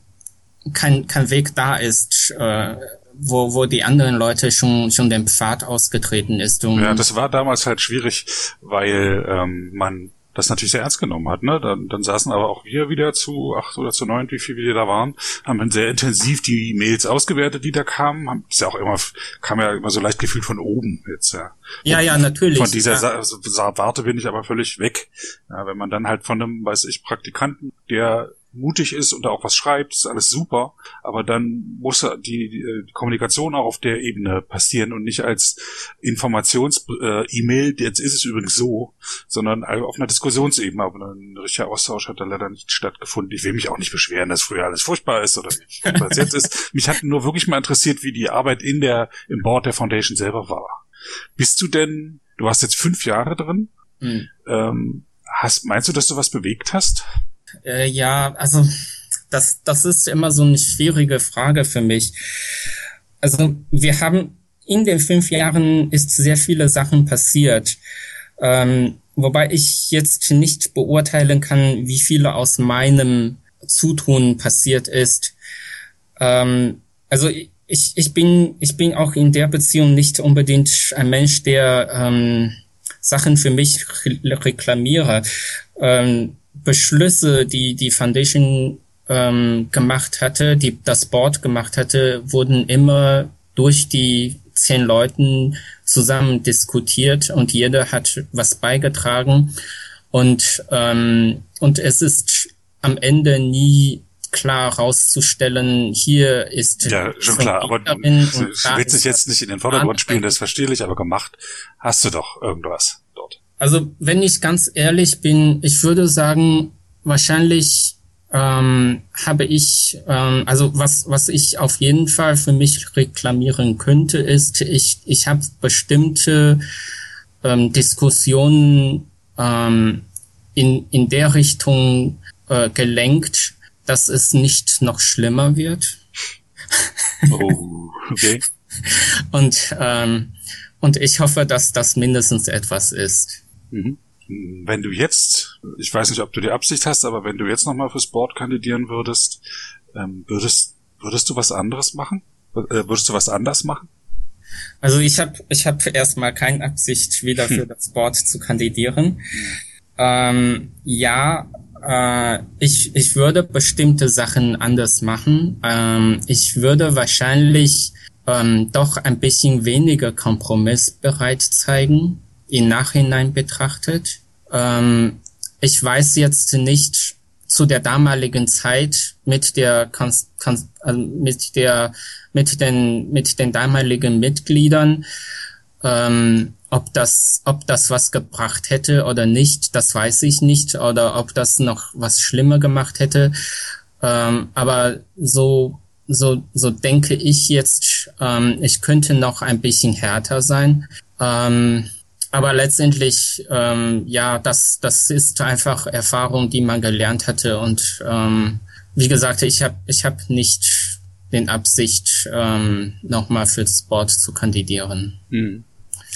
Speaker 2: kein, kein Weg da ist, äh, wo, wo die anderen Leute schon, schon den Pfad ausgetreten ist.
Speaker 1: Und ja, das war damals halt schwierig, weil ähm, man das natürlich sehr ernst genommen hat. Ne? Dann, dann saßen aber auch wir wieder zu acht oder zu neun, wie viel wir da waren, haben dann sehr intensiv die Mails ausgewertet, die da kamen. Haben, ist ja auch immer, kam ja immer so leicht gefühlt von oben jetzt, ja.
Speaker 2: Ja, ja, natürlich.
Speaker 1: Von dieser
Speaker 2: ja.
Speaker 1: Sa Sa Warte bin ich aber völlig weg. Ja, wenn man dann halt von einem, weiß ich, Praktikanten, der mutig ist und auch was schreibt, ist alles super, aber dann muss die, die Kommunikation auch auf der Ebene passieren und nicht als Informations-E-Mail, äh, jetzt ist es übrigens so, sondern auf einer Diskussionsebene, aber ein richtiger Austausch hat da leider nicht stattgefunden. Ich will mich auch nicht beschweren, dass früher alles furchtbar ist oder was jetzt ist. Mich hat nur wirklich mal interessiert, wie die Arbeit in der, im Board der Foundation selber war. Bist du denn, du warst jetzt fünf Jahre drin, mhm. ähm, hast, meinst du, dass du was bewegt hast?
Speaker 2: Äh, ja, also das, das ist immer so eine schwierige Frage für mich. Also wir haben in den fünf Jahren ist sehr viele Sachen passiert. Ähm, wobei ich jetzt nicht beurteilen kann, wie viele aus meinem Zutun passiert ist. Ähm, also ich, ich bin ich bin auch in der Beziehung nicht unbedingt ein Mensch, der ähm, Sachen für mich reklamiere. Ähm, Beschlüsse, die die Foundation ähm, gemacht hatte, die das Board gemacht hatte, wurden immer durch die zehn Leuten zusammen diskutiert und jeder hat was beigetragen und ähm, und es ist am Ende nie klar rauszustellen, hier ist
Speaker 1: ja schon klar, aber du willst dich jetzt nicht in den Vordergrund spielen, das verstehe ich, aber gemacht hast du doch irgendwas.
Speaker 2: Also wenn ich ganz ehrlich bin, ich würde sagen, wahrscheinlich ähm, habe ich, ähm, also was, was ich auf jeden Fall für mich reklamieren könnte, ist, ich, ich habe bestimmte ähm, Diskussionen ähm, in, in der Richtung äh, gelenkt, dass es nicht noch schlimmer wird.
Speaker 1: Oh, okay.
Speaker 2: und, ähm, und ich hoffe, dass das mindestens etwas ist.
Speaker 1: Mhm. Wenn du jetzt, ich weiß nicht, ob du die Absicht hast, aber wenn du jetzt nochmal fürs Board kandidieren würdest, ähm, würdest, würdest du was anderes machen? Äh, würdest du was anders machen?
Speaker 2: Also ich habe ich hab erstmal keine Absicht, wieder für hm. das Board zu kandidieren. Ähm, ja, äh, ich, ich würde bestimmte Sachen anders machen. Ähm, ich würde wahrscheinlich ähm, doch ein bisschen weniger kompromissbereit zeigen im Nachhinein betrachtet. Ähm, ich weiß jetzt nicht zu der damaligen Zeit mit der also mit der mit den mit den damaligen Mitgliedern ähm, ob das, ob das was gebracht hätte oder nicht, das weiß ich nicht. Oder ob das noch was schlimmer gemacht hätte. Ähm, aber so, so, so denke ich jetzt, ähm, ich könnte noch ein bisschen härter sein. Ähm, aber letztendlich, ähm, ja, das, das ist einfach Erfahrung, die man gelernt hatte. Und ähm, wie gesagt, ich habe ich hab nicht den Absicht, ähm, nochmal für Sport zu kandidieren. Mhm.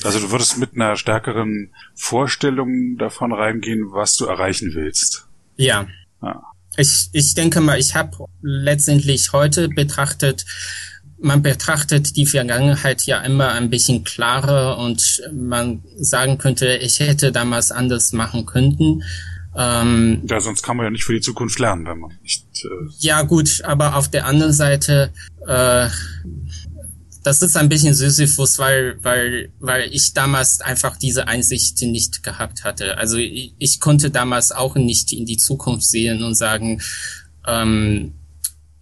Speaker 1: Also du würdest mit einer stärkeren Vorstellung davon reingehen, was du erreichen willst.
Speaker 2: Ja. ja. Ich, ich denke mal, ich habe letztendlich heute betrachtet, man betrachtet die Vergangenheit ja immer ein bisschen klarer und man sagen könnte, ich hätte damals anders machen können.
Speaker 1: Ähm, ja, sonst kann man ja nicht für die Zukunft lernen, wenn man nicht.
Speaker 2: Äh ja, gut, aber auf der anderen Seite äh, das ist ein bisschen Sisyphus, weil, weil, weil ich damals einfach diese Einsicht nicht gehabt hatte. Also ich, ich konnte damals auch nicht in die Zukunft sehen und sagen, ähm,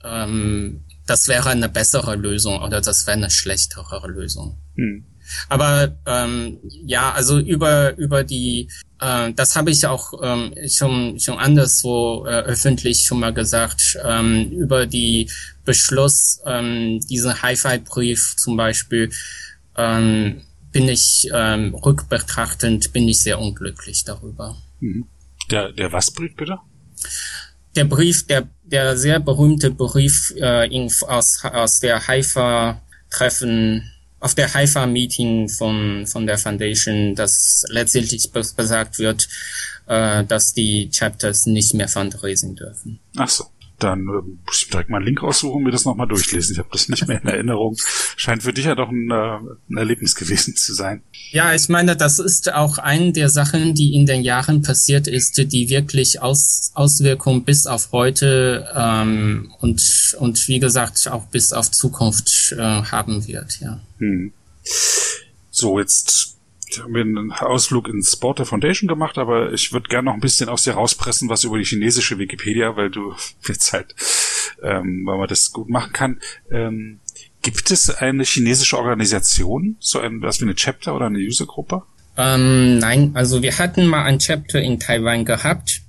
Speaker 2: ähm, das wäre eine bessere Lösung oder das wäre eine schlechtere Lösung. Hm. Aber ähm, ja, also über über die, äh, das habe ich auch ähm, schon schon anderswo äh, öffentlich schon mal gesagt ähm, über die Beschluss, ähm, diesen Hi-Fi-Brief zum Beispiel, ähm, bin ich ähm, rückbetrachtend bin ich sehr unglücklich darüber.
Speaker 1: Mhm. Der der was Brief bitte?
Speaker 2: Der Brief, der der sehr berühmte Brief äh, in, aus aus der Haifa Treffen auf der Haifa-Meeting von, von der Foundation, dass letztendlich besagt wird, äh, dass die Chapters nicht mehr fundraising dürfen.
Speaker 1: Ach so dann äh, muss ich direkt mal einen Link raussuchen und mir das nochmal durchlesen. Ich habe das nicht mehr in Erinnerung. Scheint für dich ja doch ein, äh, ein Erlebnis gewesen zu sein.
Speaker 2: Ja, ich meine, das ist auch eine der Sachen, die in den Jahren passiert ist, die wirklich Aus, Auswirkungen bis auf heute ähm, und, und wie gesagt auch bis auf Zukunft äh, haben wird. Ja. Hm.
Speaker 1: So, jetzt haben wir einen Ausflug ins Sport der Foundation gemacht, aber ich würde gerne noch ein bisschen aus dir rauspressen, was über die chinesische Wikipedia, weil du jetzt halt, ähm, weil man das gut machen kann. Ähm, gibt es eine chinesische Organisation, so ein, was wie eine Chapter oder eine Usergruppe?
Speaker 2: Ähm, nein, also wir hatten mal ein Chapter in Taiwan gehabt.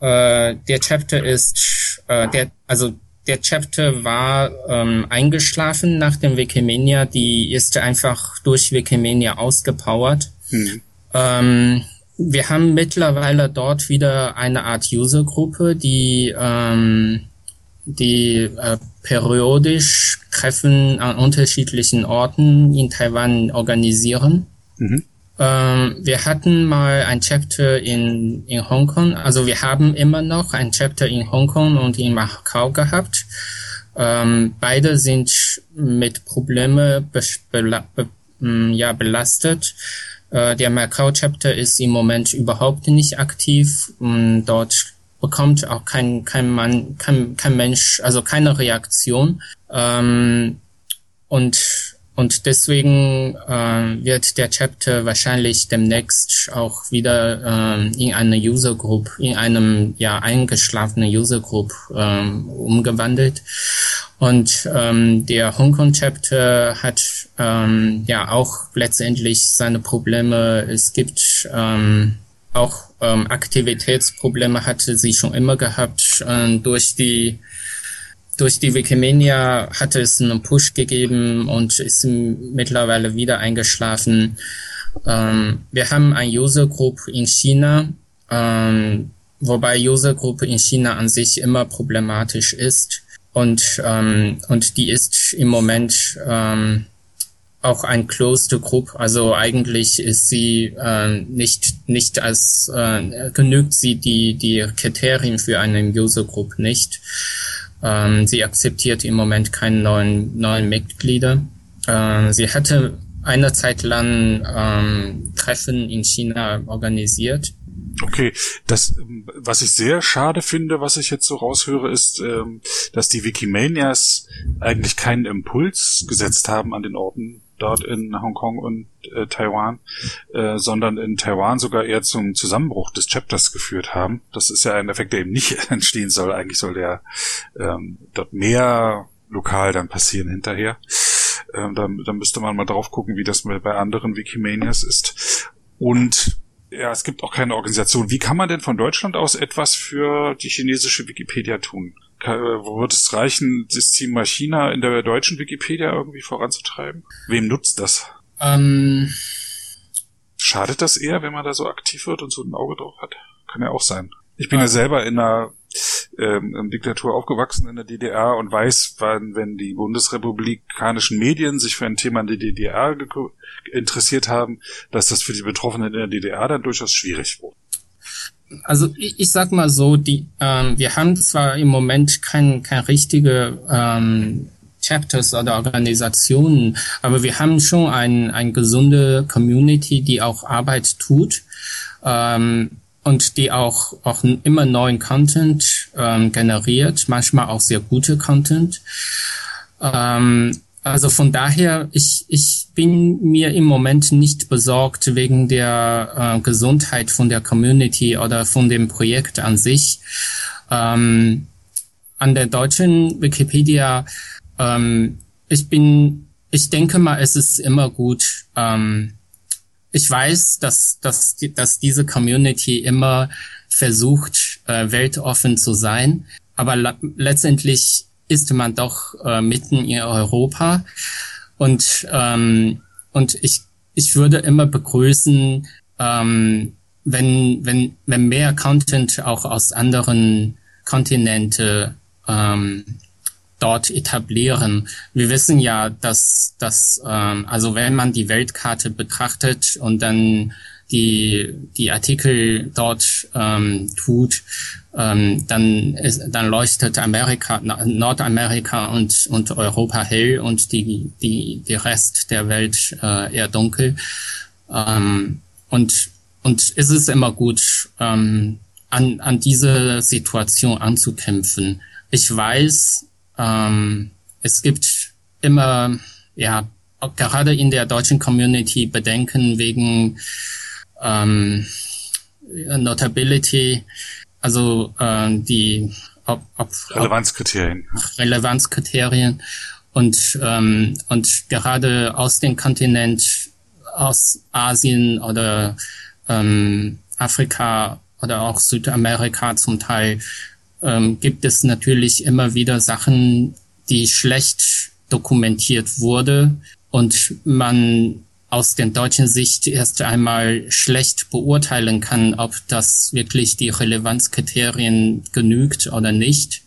Speaker 2: Äh, der Chapter ist, äh, der, also der Chapter war ähm, eingeschlafen nach dem Wikimania. Die ist einfach durch Wikimania ausgepowert. Mhm. Ähm, wir haben mittlerweile dort wieder eine Art Usergruppe, die ähm, die äh, periodisch Treffen an unterschiedlichen Orten in Taiwan organisieren. Mhm. Ähm, wir hatten mal ein Chapter in, in Hongkong, also wir haben immer noch ein Chapter in Hongkong und in Macau gehabt. Ähm, beide sind mit Probleme be mm, ja, belastet. Äh, der Macau Chapter ist im Moment überhaupt nicht aktiv. Dort bekommt auch kein, kein Mann, kein, kein Mensch, also keine Reaktion. Ähm, und und deswegen äh, wird der Chapter wahrscheinlich demnächst auch wieder äh, in eine User Group, in einem ja eingeschlafenen User Group äh, umgewandelt. Und ähm, der Hongkong Chapter hat ähm, ja auch letztendlich seine Probleme. Es gibt ähm, auch ähm, Aktivitätsprobleme hatte sie schon immer gehabt äh, durch die durch die Wikimedia hatte es einen Push gegeben und ist mittlerweile wieder eingeschlafen. Ähm, wir haben ein User Group in China, ähm, wobei User Group in China an sich immer problematisch ist und ähm, und die ist im Moment ähm, auch ein closed group, also eigentlich ist sie äh, nicht nicht als äh, genügt sie die die Kriterien für eine User Group nicht. Ähm, sie akzeptiert im Moment keine neuen, neuen Mitglieder. Ähm, sie hatte eine Zeit lang ähm, Treffen in China organisiert.
Speaker 1: Okay, das, was ich sehr schade finde, was ich jetzt so raushöre, ist, ähm, dass die Wikimanias eigentlich keinen Impuls gesetzt haben an den Orten dort in Hongkong und äh, Taiwan, äh, sondern in Taiwan sogar eher zum Zusammenbruch des Chapters geführt haben. Das ist ja ein Effekt, der eben nicht entstehen soll. Eigentlich soll der ähm, dort mehr lokal dann passieren hinterher. Ähm, da, da müsste man mal drauf gucken, wie das bei anderen Wikimanias ist. Und ja, es gibt auch keine Organisation. Wie kann man denn von Deutschland aus etwas für die chinesische Wikipedia tun? Wird es reichen, das Team mal China in der deutschen Wikipedia irgendwie voranzutreiben? Wem nutzt das? Ähm, Schadet das eher, wenn man da so aktiv wird und so ein Auge drauf hat? Kann ja auch sein. Ich bin ja, ja selber in einer ähm, Diktatur aufgewachsen in der DDR und weiß, wann, wenn die bundesrepublikanischen Medien sich für ein Thema in der DDR interessiert haben, dass das für die Betroffenen in der DDR dann durchaus schwierig wurde
Speaker 2: also ich, ich sag mal so, die, ähm, wir haben zwar im Moment kein, kein richtige ähm, Chapters oder Organisationen, aber wir haben schon ein, ein gesunde Community, die auch Arbeit tut ähm, und die auch, auch immer neuen Content ähm, generiert, manchmal auch sehr gute Content. Ähm, also von daher, ich, ich bin mir im Moment nicht besorgt wegen der äh, Gesundheit von der Community oder von dem Projekt an sich. Ähm, an der deutschen Wikipedia, ähm, ich bin, ich denke mal, es ist immer gut. Ähm, ich weiß, dass, dass, dass diese Community immer versucht, äh, weltoffen zu sein, aber letztendlich ist man doch äh, mitten in Europa. Und, ähm, und ich, ich würde immer begrüßen, ähm, wenn, wenn, wenn mehr Content auch aus anderen Kontinente ähm, dort etablieren. Wir wissen ja, dass, dass ähm, also wenn man die Weltkarte betrachtet und dann die, die Artikel dort ähm, tut, ähm, dann, ist, dann leuchtet Amerika, Nordamerika und, und Europa hell und die, die, die Rest der Welt äh, eher dunkel. Ähm, und, und es ist immer gut, ähm, an, an diese Situation anzukämpfen. Ich weiß, ähm, es gibt immer, ja, gerade in der deutschen Community Bedenken wegen ähm, Notability, also äh, die ob, ob,
Speaker 1: Relevanzkriterien.
Speaker 2: Relevanzkriterien und und und gerade aus dem Kontinent aus Asien oder ähm, Afrika oder auch Südamerika zum Teil ähm, gibt es natürlich immer wieder Sachen, die schlecht dokumentiert wurde und man aus der deutschen Sicht erst einmal schlecht beurteilen kann, ob das wirklich die Relevanzkriterien genügt oder nicht.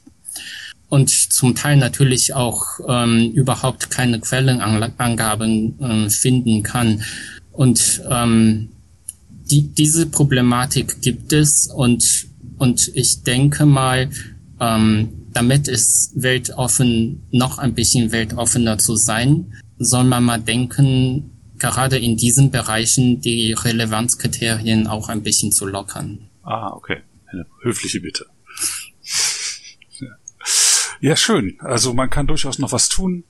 Speaker 2: Und zum Teil natürlich auch ähm, überhaupt keine Quellenangaben äh, finden kann. Und ähm, die, diese Problematik gibt es und, und ich denke mal, ähm, damit es weltoffen, noch ein bisschen weltoffener zu sein, soll man mal denken, gerade in diesen Bereichen die Relevanzkriterien auch ein bisschen zu lockern.
Speaker 1: Ah, okay. Eine höfliche Bitte. Ja, schön. Also man kann durchaus noch was tun.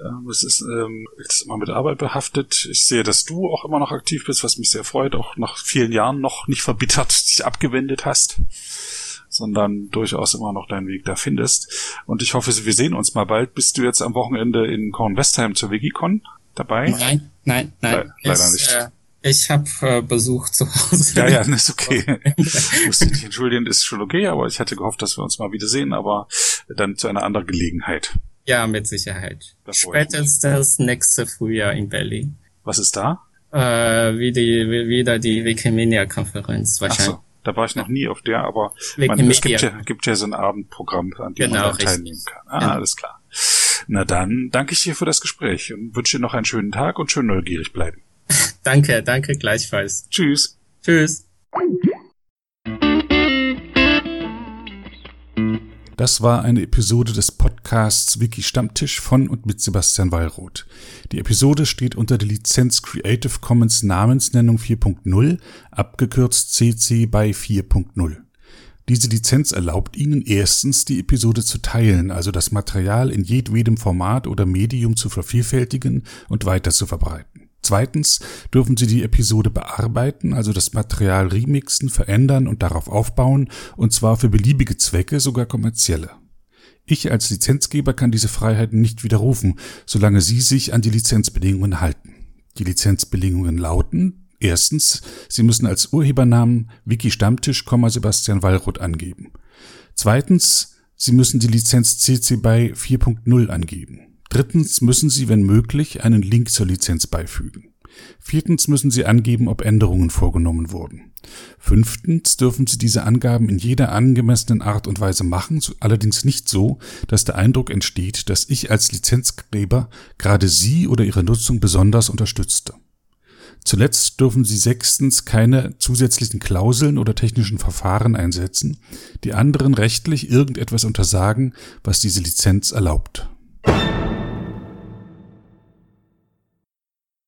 Speaker 1: Ähm, es ist, ähm, immer mit Arbeit behaftet. Ich sehe, dass du auch immer noch aktiv bist, was mich sehr freut, auch nach vielen Jahren noch nicht verbittert dich abgewendet hast, sondern durchaus immer noch deinen Weg da findest. Und ich hoffe, wir sehen uns mal bald. Bist du jetzt am Wochenende in Kornwestheim zur Wikicon? Dabei?
Speaker 2: Nein, nein, nein. Le
Speaker 1: leider es, nicht. Äh,
Speaker 2: ich habe äh, Besuch zu Hause.
Speaker 1: Ja, ja, ist okay. ich musste dich entschuldigen, ist schon okay, aber ich hatte gehofft, dass wir uns mal wiedersehen, aber dann zu einer anderen Gelegenheit.
Speaker 2: Ja, mit Sicherheit. Spätestens nächste Frühjahr in Berlin.
Speaker 1: Was ist da?
Speaker 2: Äh, wie die, wie, wieder die Wikimedia-Konferenz wahrscheinlich. Ach so,
Speaker 1: da war ich noch nie auf der, aber man, es gibt ja, gibt ja so ein Abendprogramm, an dem genau, man teilnehmen kann. Ah, genau. alles klar. Na dann danke ich dir für das Gespräch und wünsche dir noch einen schönen Tag und schön neugierig bleiben.
Speaker 2: danke, danke gleichfalls.
Speaker 1: Tschüss.
Speaker 2: Tschüss.
Speaker 1: Das war eine Episode des Podcasts Wiki Stammtisch von und mit Sebastian Wallroth. Die Episode steht unter der Lizenz Creative Commons Namensnennung 4.0, abgekürzt CC by 4.0. Diese Lizenz erlaubt Ihnen erstens, die Episode zu teilen, also das Material in jedwedem Format oder Medium zu vervielfältigen und weiter zu verbreiten. Zweitens dürfen Sie die Episode bearbeiten, also das Material remixen, verändern und darauf aufbauen, und zwar für beliebige Zwecke, sogar kommerzielle. Ich als Lizenzgeber kann diese Freiheiten nicht widerrufen, solange Sie sich an die Lizenzbedingungen halten. Die Lizenzbedingungen lauten, erstens, Sie müssen als Urhebernamen Wiki Stammtisch, Sebastian Wallroth angeben. Zweitens, Sie müssen die Lizenz CC BY 4.0 angeben. Drittens müssen Sie, wenn möglich, einen Link zur Lizenz beifügen. Viertens müssen Sie angeben, ob Änderungen vorgenommen wurden. Fünftens dürfen Sie diese Angaben in jeder angemessenen Art und Weise machen, allerdings nicht so, dass der Eindruck entsteht, dass ich als Lizenzgeber gerade Sie oder Ihre Nutzung besonders unterstützte. Zuletzt dürfen Sie sechstens keine zusätzlichen Klauseln oder technischen Verfahren einsetzen, die anderen rechtlich irgendetwas untersagen, was diese Lizenz erlaubt